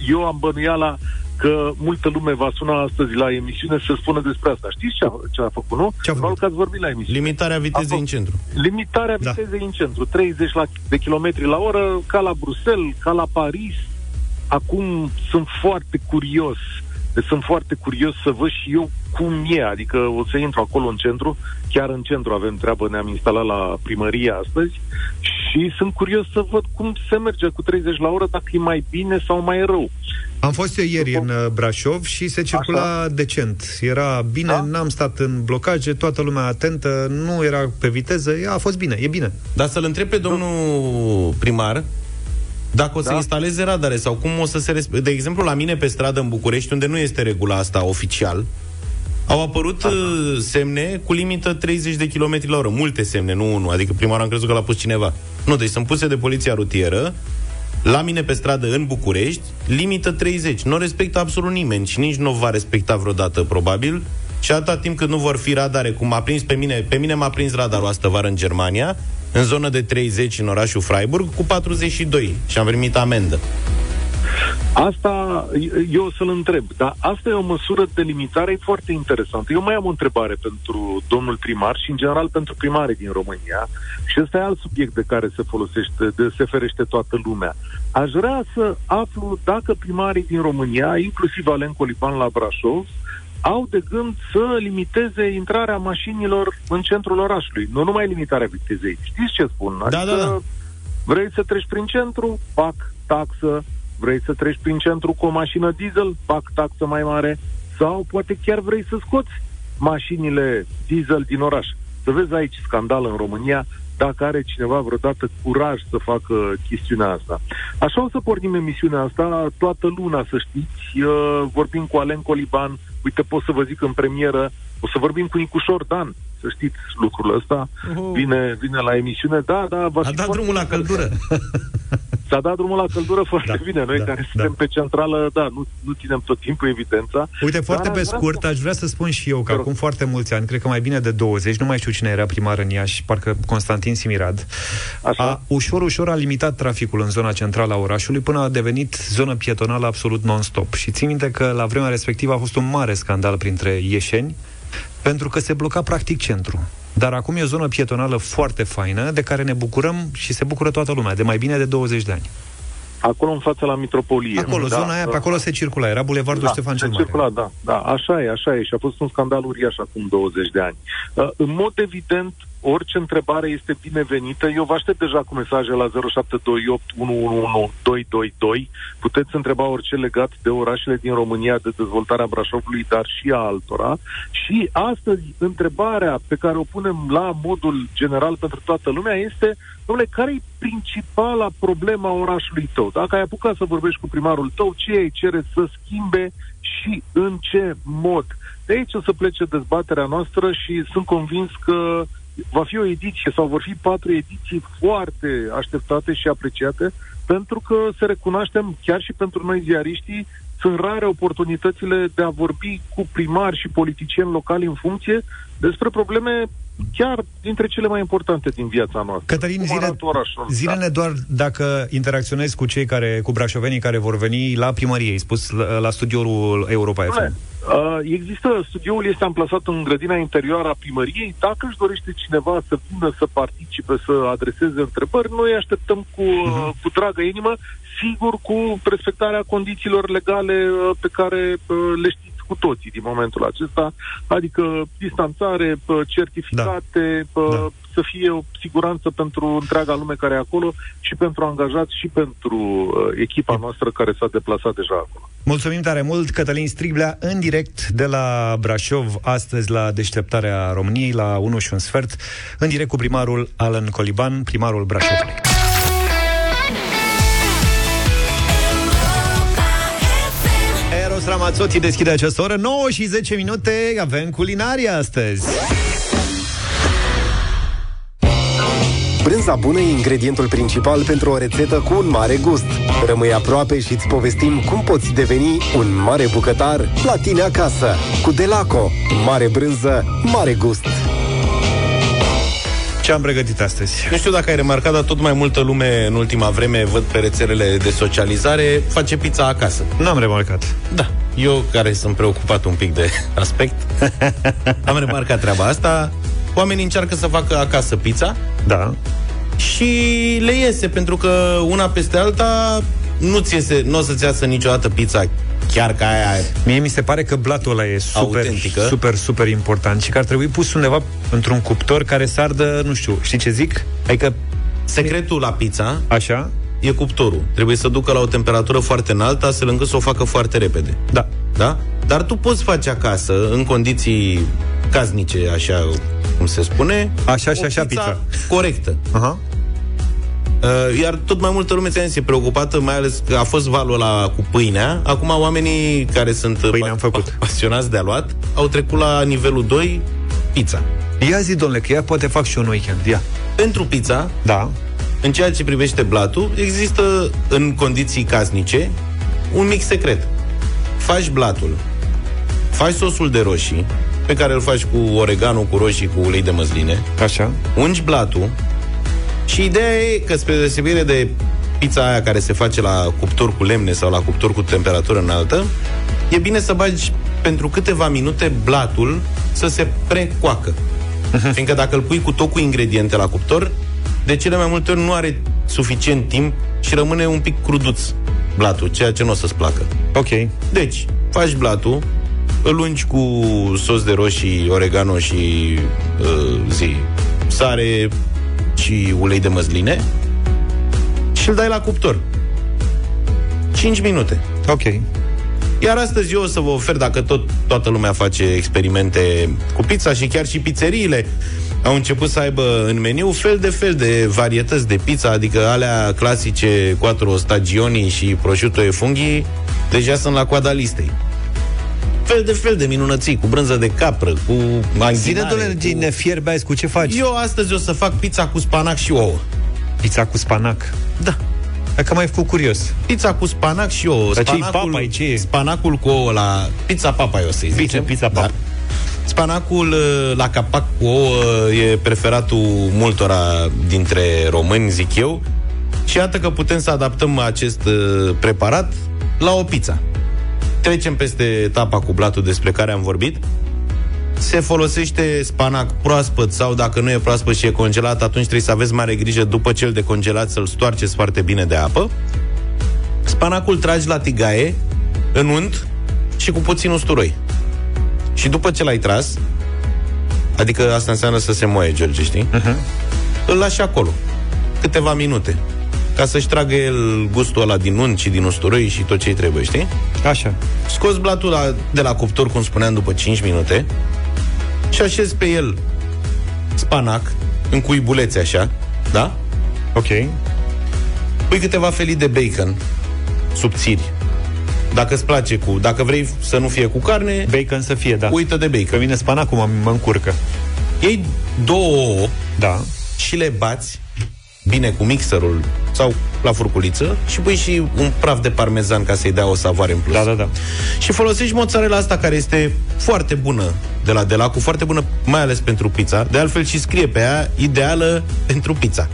eu am bănuiala că multă lume va suna astăzi la emisiune să spună despre asta. Știți ce a, ce a făcut, nu? Ce a făcut? că ați vorbit la emisiune. Limitarea vitezei în centru. Limitarea Da. vitezei în centru, 30 la, de kilometri la oră, ca la Bruxelles, ca la Paris. Acum sunt foarte curios, sunt foarte curios să văd și eu cum e, adică o să intru acolo în centru, chiar în centru avem treabă, ne-am instalat la primărie astăzi și sunt curios să văd cum se merge cu 30 la oră, dacă e mai bine sau mai rău. Am fost eu ieri în uh, Brașov și se circula decent. Era bine, Da? n-am stat în blocaje, toată lumea atentă, nu era pe viteză, a fost bine, e bine. Dar să-l întreb pe domnul primar dacă o să Da. instaleze radare sau cum o să se... Respe- de exemplu, la mine pe stradă în București, unde nu este regula asta oficial, au apărut uh, semne cu limită 30 de km la oră. Multe semne, nu unul. Adică prima oară am crezut că l-a pus cineva. Nu, deci sunt puse de poliția rutieră la mine pe stradă în București, limită 30. Nu respectă absolut nimeni și nici nu o va respecta vreodată, probabil. Și atâta timp cât nu vor fi radare, cum a prins pe mine, pe mine m-a prins radarul astă vară în Germania, în zonă de 30 în orașul Freiburg, cu 42 și am primit amendă. Asta eu o să-l întreb, dar asta e o măsură de limitare foarte interesantă. Eu mai am o întrebare pentru domnul primar și în general pentru primarii din România și ăsta e alt subiect de care se folosește, de se ferește toată lumea. Aș vrea să aflu dacă primarii din România, inclusiv Alen Coliban la Brașov, au de gând să limiteze intrarea mașinilor în centrul orașului. Nu numai limitarea vitezei. Știți ce spun? Da, da, da. Vrei să treci prin centru? Pac, taxă. Vrei să treci prin centru cu o mașină diesel? Pac, taxă mai mare. Sau poate chiar vrei să scoți mașinile diesel din oraș. Să vezi aici scandal în România dacă are cineva vreodată curaj să facă chestiunea asta. Așa o să pornim emisiunea asta toată luna, să știți. Uh, vorbim cu Alen Coliban, uite, pot să vă zic în premieră, o să vorbim cu Nicușor Dan, să știți lucrul ăsta. Uh-huh. Vine, vine la emisiune, da, da. Va A dat drumul la căldură. S-a dat drumul la căldură foarte Da, bine. Noi da, care da. suntem pe centrală, da, nu, nu ținem tot timpul evidența. Uite, foarte Dar pe aș vrea scurt, să- aș vrea să spun și eu că acum foarte mulți ani, cred că mai bine de 20, nu mai știu cine era primar în Iași, parcă Constantin Simirad, a, ușor, ușor a limitat traficul în zona centrală a orașului până a devenit zonă pietonală absolut non-stop. Și țin minte că la vremea respectivă a fost un mare scandal printre ieșeni, pentru că se bloca practic centru. Dar acum e o zonă pietonală foarte faină, de care ne bucurăm și se bucură toată lumea, de mai bine de 20 de ani. Acolo în fața la Mitropolie. Acolo, zona aia, pe acolo se circula, era Bulevardul da, Ștefan se cel Mare. circula, da, da, așa e, așa e și a fost un scandal uriaș acum 20 de ani. Uh, în mod evident, orice întrebare este binevenită. Eu vă aștept deja cu mesaje la 0728 111 222. Puteți întreba orice legat de orașele din România, de dezvoltarea Brașovului, dar și a altora. Și astăzi, întrebarea pe care o punem la modul general pentru toată lumea este, domnule, care e principala problema orașului tău? Dacă ai apucat să vorbești cu primarul tău, ce îi cere să schimbe și în ce mod? De aici o să plece dezbaterea noastră și sunt convins că va fi o ediție sau vor fi patru ediții foarte așteptate și apreciate pentru că să recunoaștem chiar și pentru noi ziariștii sunt rare oportunitățile de a vorbi cu primari și politicieni locali în funcție despre probleme chiar dintre cele mai importante din viața noastră. Cătălin, Cum zile, arată orașul? zilele doar dacă interacționezi cu cei care, cu brașovenii care vor veni la primărie, ai spus, la, la studioul Europa FM. Dom'le, Uh, există, studioul este amplasat în grădina interioară a primăriei. Dacă își dorește cineva să vină să participe, să adreseze întrebări, noi așteptăm cu, uh, cu dragă inimă, sigur cu respectarea condițiilor legale uh, pe care uh, le știți cu toții din momentul acesta, adică distanțare, uh, certificate, da. să fie o siguranță pentru întreaga lume care e acolo și pentru angajați și pentru uh, echipa noastră care s-a deplasat deja acolo. Mulțumim tare mult, Cătălin Striblea, în direct de la Brașov, astăzi la deșteptarea României, la 1 și un sfert, în direct cu primarul Alan Coliban, primarul Brașovului. Ramazzotti deschide această oră 9 și 10 minute Avem culinaria astăzi Brânza bună e ingredientul principal pentru o rețetă cu un mare gust. Rămâi aproape și îți povestim cum poți deveni un mare bucătar la tine acasă. Cu Delaco. Mare brânză, mare gust. Ce am pregătit astăzi? Nu știu dacă ai remarcat, dar tot mai multă lume în ultima vreme, văd pe rețelele de socializare, face pizza acasă. N-am remarcat. Da. Eu, care sunt preocupat un pic de aspect, am remarcat treaba asta. Oamenii încearcă să facă acasă pizza. Da. Și le iese, pentru că una peste alta nu-ți iese, nu o să-ți iasă niciodată pizza chiar ca aia Mie mi se pare că blatul ăla e super, Autentică. super, super important și că ar trebui pus undeva într-un cuptor care să ardă, nu știu, știi ce zic? Adică... Secretul la pizza Așa? e cuptorul. Trebuie să ducă la o temperatură foarte înaltă, astfel încât să o facă foarte repede. Da. Da? Dar tu poți face acasă, în condiții casnice, așa cum se spune, Așa și o așa pizza. corectă. Aha. Uh, iar tot mai multă lume ți e preocupată, mai ales că a fost valul ăla cu pâinea. Acum oamenii care sunt Pâine am făcut. pasionați de a luat au trecut la nivelul 2, pizza. Ia zi, domnule, că ea poate fac și un weekend. Ia. Pentru pizza, da. în ceea ce privește blatul, există în condiții casnice un mic secret. Faci blatul, faci sosul de roșii, pe care îl faci cu oregano, cu roșii, cu ulei de măsline. Așa. Ungi blatul și ideea e că, spre deosebire de pizza aia care se face la cuptor cu lemne sau la cuptor cu temperatură înaltă, e bine să bagi pentru câteva minute blatul să se precoacă. Fiindcă dacă îl pui cu tot cu ingrediente la cuptor, de cele mai multe ori nu are suficient timp și rămâne un pic cruduț blatul, ceea ce nu o să-ți placă. Ok. Deci, faci blatul, îl ungi cu sos de roșii, oregano și uh, zi, sare și ulei de măsline și îl dai la cuptor. 5 minute. Ok. Iar astăzi eu o să vă ofer, dacă tot toată lumea face experimente cu pizza și chiar și pizzeriile au început să aibă în meniu fel de fel de varietăți de pizza, adică alea clasice quattro stagioni și prosciutto e funghi, deja sunt la coada listei. Fel de fel de minunății, cu brânză de capră, cu Zine, anghinare. domnule, cu... ne fierbe azi, cu ce faci? Eu astăzi o să fac pizza cu spanac și ouă. Pizza cu spanac? Da. Dacă mai făcut curios. Pizza cu spanac și ouă. Dar ce-i Spanacul- papa, ce e? Spanacul cu ouă la... Pizza papa, eu să-i Bine, zicem. pizza papa. Da. Spanacul uh, la capac cu ouă e preferatul multora dintre români, zic eu. Și iată că putem să adaptăm acest uh, preparat la o pizza. Trecem peste etapa cu blatul despre care am vorbit. Se folosește spanac proaspăt sau dacă nu e proaspăt și e congelat, atunci trebuie să aveți mare grijă după ce îl decongelat să-l stoarceți foarte bine de apă. Spanacul tragi la tigaie, în unt și cu puțin usturoi. Și după ce l-ai tras, adică asta înseamnă să se moaie, George, știi? Uh-huh. Îl lași acolo, câteva minute, ca să-și tragă el gustul ăla din unt și din usturoi și tot ce-i trebuie, știi? Așa. Scoți blatul la, de la cuptor, cum spuneam, după 5 minute și așezi pe el spanac, în cuibulețe așa, da? Ok. Pui câteva felii de bacon subțiri. Dacă îți place cu... Dacă vrei să nu fie cu carne... Bacon să fie, da. Uită de bacon. Pe mine spanacul mă, mă încurcă. Iei două ouă Da. și le bați bine cu mixerul sau la furculiță și pui și un praf de parmezan ca să-i dea o savoare în plus. Da, da, da. Și folosești mozzarella asta care este foarte bună de la Delacu, foarte bună mai ales pentru pizza. De altfel și scrie pe ea ideală pentru pizza.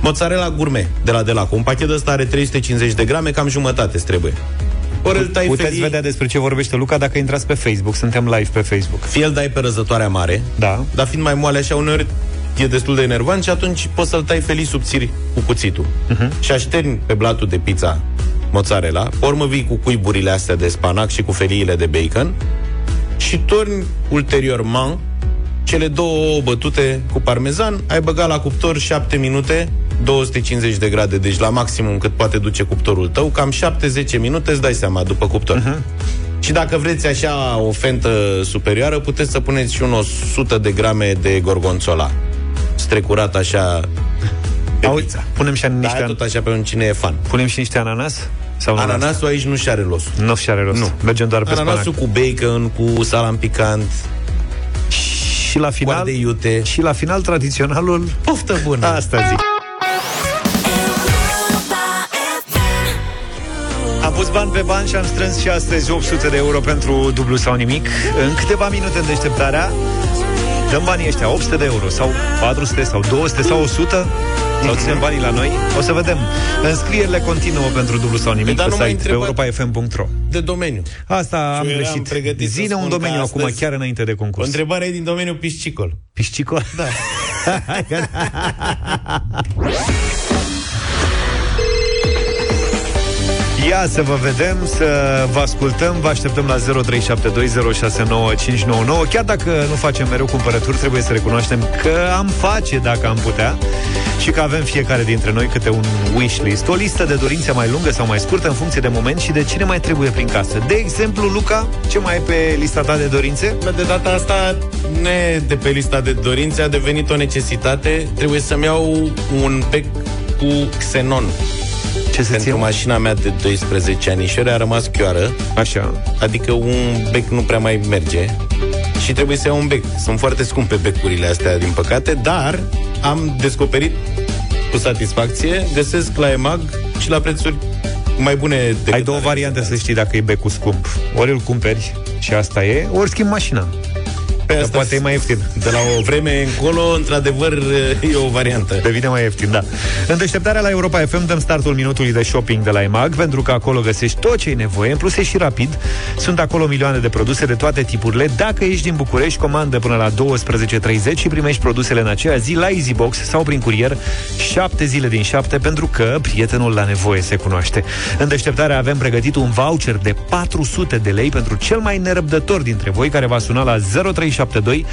Mozzarella gourmet de la Delacu. Un pachet ăsta are 350 de grame, cam jumătate îți trebuie. Ori îl tai Puteți felii, vedea despre ce vorbește Luca dacă intrați pe Facebook. Suntem live pe Facebook. fie îl dai pe răzătoarea mare, Da. dar fiind mai moale așa, uneori e destul de enervant și atunci poți să-l tai felii subțiri cu cuțitul. Uh-huh. Și așterni pe blatul de pizza mozzarella, pe urmă vii cu cuiburile astea de spanac și cu feliile de bacon și torni ulteriorman cele două ouă bătute cu parmezan, ai băgat la cuptor 7 minute, 250 de grade, deci la maximum cât poate duce cuptorul tău, cam 7-10 minute îți dai seama după cuptor. Uh-huh. Și dacă vreți așa o fentă superioară, puteți să puneți și un 100 de grame de gorgonzola. Strecurat așa pe Au, pizza. punem și Da, niște, tot așa pe un cine e fan. punem și niște ananas? Sau nu Ananasul aici nu și are rost. Nu și are rost. Nu. Mergem doar pe Ananasul spanac. cu bacon, cu salam picant, Și la final, coarde iute. și la final tradiționalul Poftă bună! Asta zic. Am pus bani pe bani și am strâns și astăzi 800 de euro pentru dublu sau nimic. În câteva minute în deșteptarea dăm banii ăștia, 800 de euro sau 400 sau 200 sau 100 sau ținem banii la noi. O să vedem. Înscrierile continuă pentru dublu sau nimic Păi, dar pe nu m-ai site pe întrebat europa.fm.ro De domeniu. Asta am Eu eram greșit. pregătit să Zine un spun domeniu că acum, astăzi- chiar înainte de O concurs. întrebare e din domeniul piscicol. Piscicol? Da. Ia să vă vedem, să vă ascultăm, vă așteptăm la 0372069599. Chiar dacă nu facem mereu cumpărături, trebuie să recunoaștem că am face dacă am putea și că avem fiecare dintre noi câte un wish list, o listă de dorințe mai lungă sau mai scurtă în funcție de moment și de cine mai trebuie prin casă. De exemplu, Luca, ce mai e pe lista ta de dorințe? De data asta, ne de pe lista de dorințe, a devenit o necesitate. Trebuie să-mi iau un bec cu xenon. Ce să Pentru mașina mea de 12 anișori a rămas chioară. Așa. Adică un bec nu prea mai merge. Și trebuie să iau un bec. Sunt foarte scumpe becurile astea, din păcate, dar am descoperit cu satisfacție, găsesc la EMAG și la prețuri mai bune decât Ai două variante să știi dacă e becul scump. Ori îl cumperi și asta e, ori schimbi mașina. Pe Că asta poate e mai ieftin. De la o vreme încolo, într-adevăr, e o variantă. Devine mai ieftin, da. În deșteptarea la Europa FM dăm startul minutului de shopping de la EMAG, pentru că acolo găsești tot ce ai nevoie, în plus e și rapid. Sunt acolo milioane de produse de toate tipurile. Dacă ești din București, comandă până la 12.30 și primești produsele în aceea zi la EasyBox sau prin curier 7 zile din 7, pentru că prietenul la nevoie se cunoaște. În deșteptarea avem pregătit un voucher de 400 de lei pentru cel mai nerăbdător dintre voi, care va suna la 0372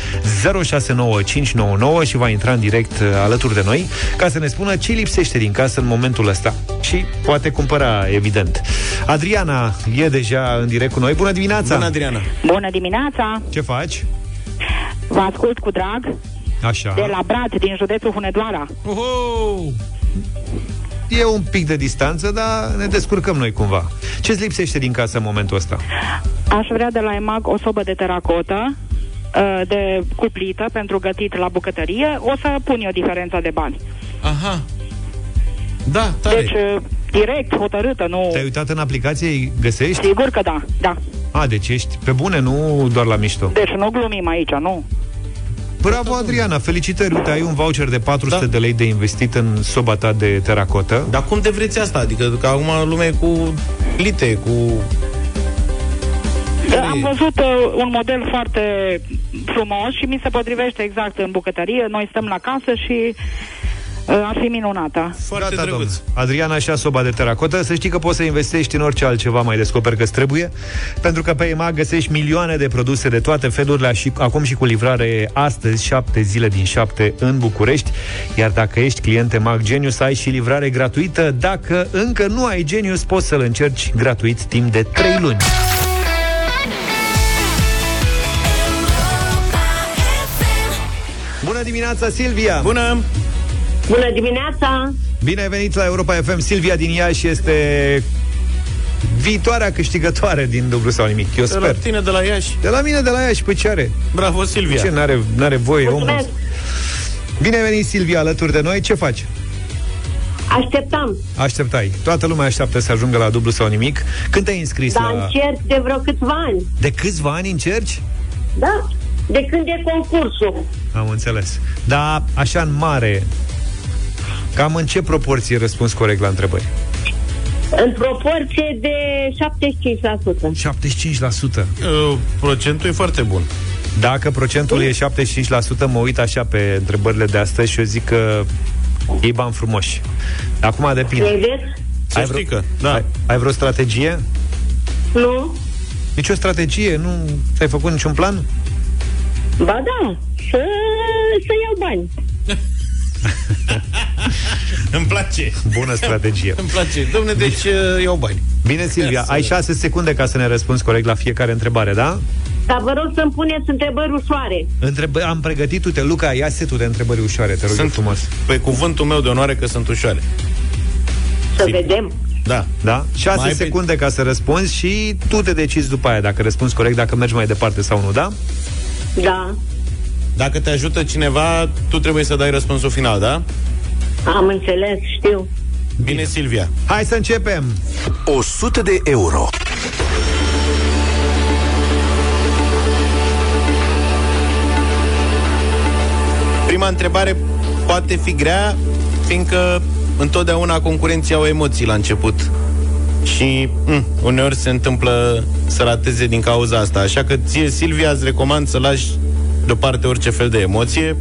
069599 și va intra în direct uh, alături de noi ca să ne spună ce lipsește din casă în momentul ăsta. Și poate cumpăra, evident. Adriana e deja în direct cu noi. Bună dimineața! Bună, Adriana! Bună dimineața! Ce faci? Vă ascult cu drag Așa. de la Brad, din județul Hunedoara. Uhu! E un pic de distanță, dar ne descurcăm noi cumva. Ce-ți lipsește din casă în momentul ăsta? Aș vrea de la EMAG o sobă de teracotă uh, de cuplită pentru gătit la bucătărie. O să pun eu diferența de bani. Aha. Da, tare. Deci, uh, direct, hotărâtă, nu... Te-ai uitat în aplicație, îi găsești? Sigur că da, da. A, deci ești pe bune, nu doar la mișto. Deci nu glumim aici, nu? Bravo, Adriana, felicitări! Uite, ai un voucher de 400 da. de lei de investit în soba ta de teracotă. Dar cum de vreți asta? Adică că acum lumea e cu lite, cu... Am văzut uh, un model foarte frumos și mi se potrivește exact în bucătărie. Noi stăm la casă și uh, ar fi minunată. Foarte Gata, drăguț. domn. Adriana și-a soba de teracotă Să știi că poți să investești în orice altceva Mai descoperi că trebuie Pentru că pe EMAG găsești milioane de produse de toate felurile și Acum și cu livrare astăzi 7 zile din 7 în București Iar dacă ești client EMAG Genius Ai și livrare gratuită Dacă încă nu ai Genius Poți să-l încerci gratuit timp de 3 luni dimineața, Silvia! Bună! Bună dimineața! Bine ai venit la Europa FM. Silvia din Iași este viitoarea câștigătoare din dublu sau nimic. Eu De la sper. tine de la Iași. De la mine, de la Iași, păi ce are? Bravo, Silvia. Ce, n-are, n-are voie omul? Mulțumesc! Bine ai venit, Silvia, alături de noi. Ce faci? Așteptam, Așteptai. Toată lumea așteaptă să ajungă la dublu sau nimic. Când te-ai înscris dar la... încerc de vreo câțiva ani. De câțiva ani încerci? Da? De când e concursul? Am înțeles. Dar, așa în mare, cam în ce proporție răspuns corect la întrebări? În proporție de 75%. 75%. Uh, procentul e foarte bun. Dacă procentul e 75%, mă uit așa pe întrebările de astăzi și eu zic că e bani frumoși. Acum depinde. Credeți? Să Ai știi vreo, că, da. ai, ai vreo strategie? Nu? Nici o strategie? Nu ai făcut niciun plan? Ba da, să, să iau bani. Îmi place. Bună strategie. Îmi place. Domne, deci uh, iau bani. Bine, Silvia, ai 6 secunde ca să ne răspunzi corect la fiecare întrebare, da? Dar vă rog să-mi puneți întrebări ușoare. Întreb- am pregătit, uite, Luca, ia setul de întrebări ușoare, te rog Sunt eu frumos. Pe cuvântul meu de onoare că sunt ușoare. Să Sigur. vedem. Da. Da? 6 Mai pe- secunde ca să răspunzi și tu te decizi după aia dacă răspunzi corect, dacă mergi mai departe sau nu, da? Da, Dacă te ajută cineva, tu trebuie să dai răspunsul final, da? am înțeles, știu. Bine, Silvia. Hai să începem! 100 de euro. Prima întrebare poate fi grea, fiindcă întotdeauna concurenții au emoții la început. Și m, uneori se întâmplă să rateze din cauza asta. Așa că ție, Silvia, îți recomand să lași deoparte orice fel de emoție.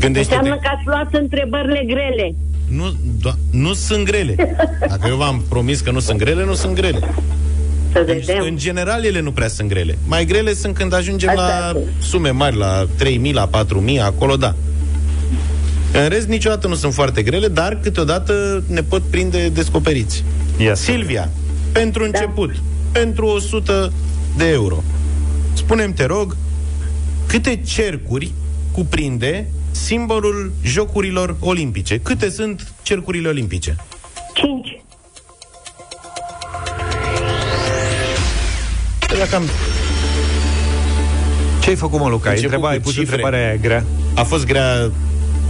Gândește-te. Înseamnă că ați luat întrebările grele. Nu, do- nu sunt grele. Dacă eu v-am promis că nu sunt grele, nu sunt grele. Să În, vedem. în general, ele nu prea sunt grele. Mai grele sunt când ajungem Asta la este. sume mari, la 3.000, la 4.000, acolo da. În rest, niciodată nu sunt foarte grele, dar câteodată ne pot prinde descoperiți. Yes. Silvia, pentru început, pentru 100 de euro, spunem te rog, câte cercuri cuprinde simbolul Jocurilor Olimpice? Câte sunt cercurile olimpice? 5. Dacă am Ce ai făcut, mă, Luca? Ai, Început întreba, cu ai pus cifre. întrebarea aia grea? A fost grea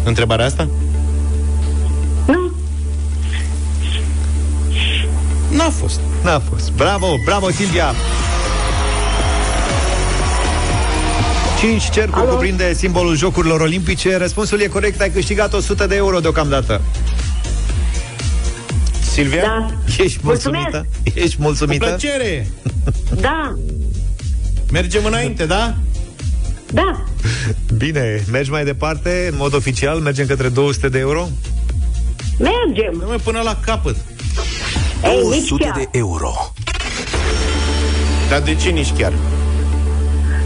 întrebarea asta? Nu. N-a fost. N-a fost. Bravo, bravo, Silvia! 5 cercuri Alo? cuprinde simbolul Jocurilor Olimpice. Răspunsul e corect, ai câștigat 100 de euro deocamdată. Silvia? Da. Ești mulțumită? Mulțumesc. Ești mulțumită? Cu plăcere! Da, Mergem înainte, da? da. Bine, mergi mai departe, în mod oficial, mergem către 200 de euro? Mergem. Nu până la capăt. Ei, nici chiar. de euro. Dar de ce nici chiar?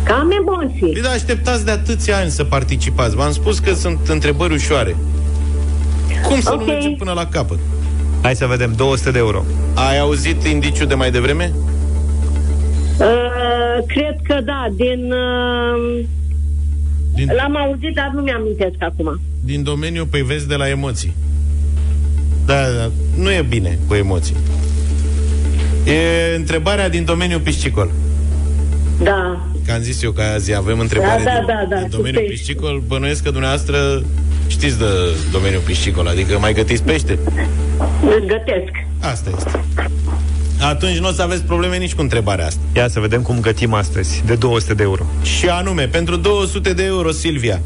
Cam emoții. Păi da, așteptați de atâția ani să participați. V-am spus că sunt întrebări ușoare. Cum să Ok. nu mergem până la capăt? Hai să vedem, 200 de euro. Ai auzit indiciul de mai devreme? Uh, cred că da, din... Uh, Din- L-am auzit, dar nu mi-am acum. Din domeniul, păi vezi, de la emoții. Da, da, nu e bine cu emoții. E întrebarea din domeniul piscicol. Da. Că am zis eu că azi avem întrebare Da, da, din, da, da, din domeniul cu pești. piscicol. Bănuiesc că dumneavoastră știți de domeniul piscicol, adică mai gătiți pește? Îl gătesc. Asta este. Atunci nu o să aveți probleme nici cu întrebarea asta. Ia să vedem cum gătim astăzi, de 200 de euro. Și anume, pentru 200 de euro, Silvia.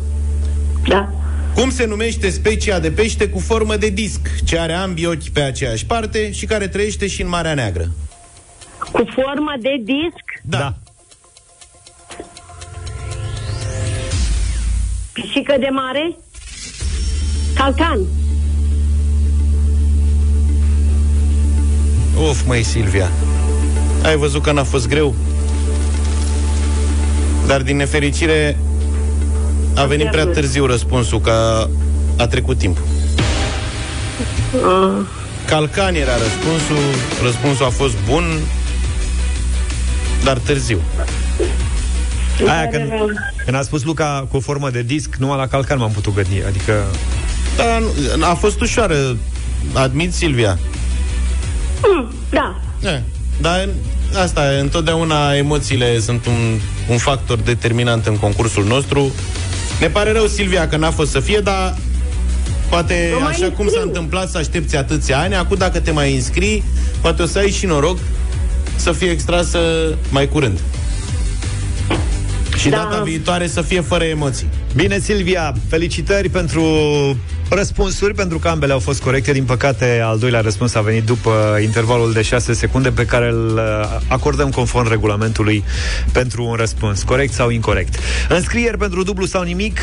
Da. Cum se numește specia de pește cu formă de disc, ce are ambii ochi pe aceeași parte și care trăiește și în Marea Neagră? Cu formă de disc, Da. da. pisică de mare, calcan. Of, măi, Silvia. Ai văzut că n-a fost greu? Dar din nefericire a venit prea târziu răspunsul, că a trecut timp. Calcan era răspunsul, răspunsul a fost bun, dar târziu. Aia când, când a spus Luca cu o formă de disc, numai la calcan m-am putut gândi. Adică... Da, nu- a fost ușoară, admit, Silvia. Mm, da. E, dar asta, e, întotdeauna emoțiile sunt un, un factor determinant în concursul nostru. Ne pare rău, Silvia, că n-a fost să fie, dar poate Mă mai așa cum s-a înscriu. întâmplat să aștepți atâția ani, acum dacă te mai înscrii, poate o să ai și noroc să fie extrasă mai curând. Și Da. data viitoare să fie fără emoții. Bine, Silvia, felicitări pentru răspunsuri, pentru că ambele au fost corecte. Din păcate, al doilea răspuns a venit după intervalul de 6 secunde pe care îl uh, acordăm conform regulamentului pentru un răspuns, corect sau incorrect. Înscrieri pentru dublu sau nimic,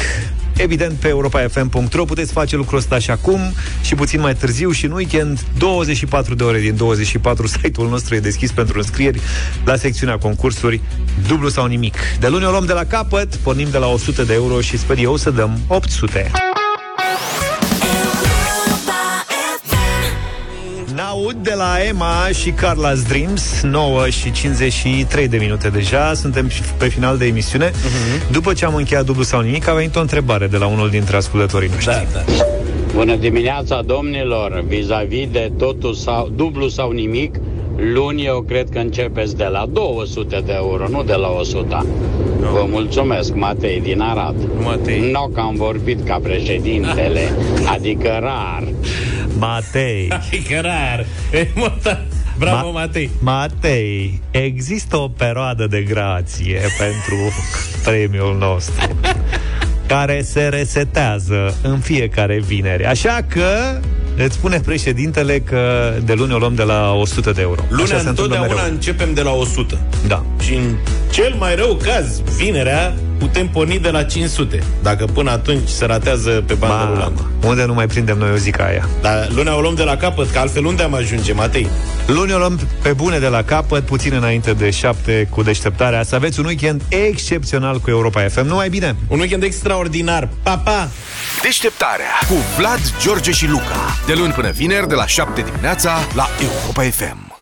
evident, pe europafm.ro puteți face lucrul ăsta și acum și puțin mai târziu și în weekend, 24 de ore din 24, site-ul nostru e deschis pentru înscrieri la secțiunea concursuri dublu sau nimic. De luni o luăm de la capăt, pornim de la 100 de euro și sper eu să dăm 800. De la Emma și Carla's Dreams 9 și 53 de minute deja Suntem pe final de emisiune uh-huh. După ce am încheiat dublu sau nimic A venit o întrebare de la unul dintre ascultătorii noștri da, da. Bună dimineața, domnilor! Vis-a-vis de totul sau, dublu sau nimic, luni eu cred că începeți de la 200 de euro, nu de la 100. Vă mulțumesc, Matei din Arad. Matei. Nu că am vorbit ca președintele, adică rar. Matei Adică rar. E, mă, da. Bravo, Matei. Matei, există o perioadă de grație pentru premiul nostru care se resetează în fiecare vineri. Așa că îți spune președintele că de luni o luăm de la 100 de euro. Lunea Așa se întâmplă întotdeauna mereu. începem de la 100. Da. Și în cel mai rău caz, vinerea, putem porni de la 500. Dacă până atunci se ratează pe bandă Ma, rulantă. Unde nu mai prindem noi o zi ca aia? Dar lunea o luăm de la capăt, că altfel unde am ajunge, Matei? Luni o luăm pe bune de la capăt, puțin înainte de 7 cu deșteptarea. Să aveți un weekend excepțional cu Europa FM. Numai bine! Un weekend extraordinar. Pa, pa! Deșteptarea cu Vlad, George și Luca. De luni până vineri, de la 7 dimineața, la Europa FM.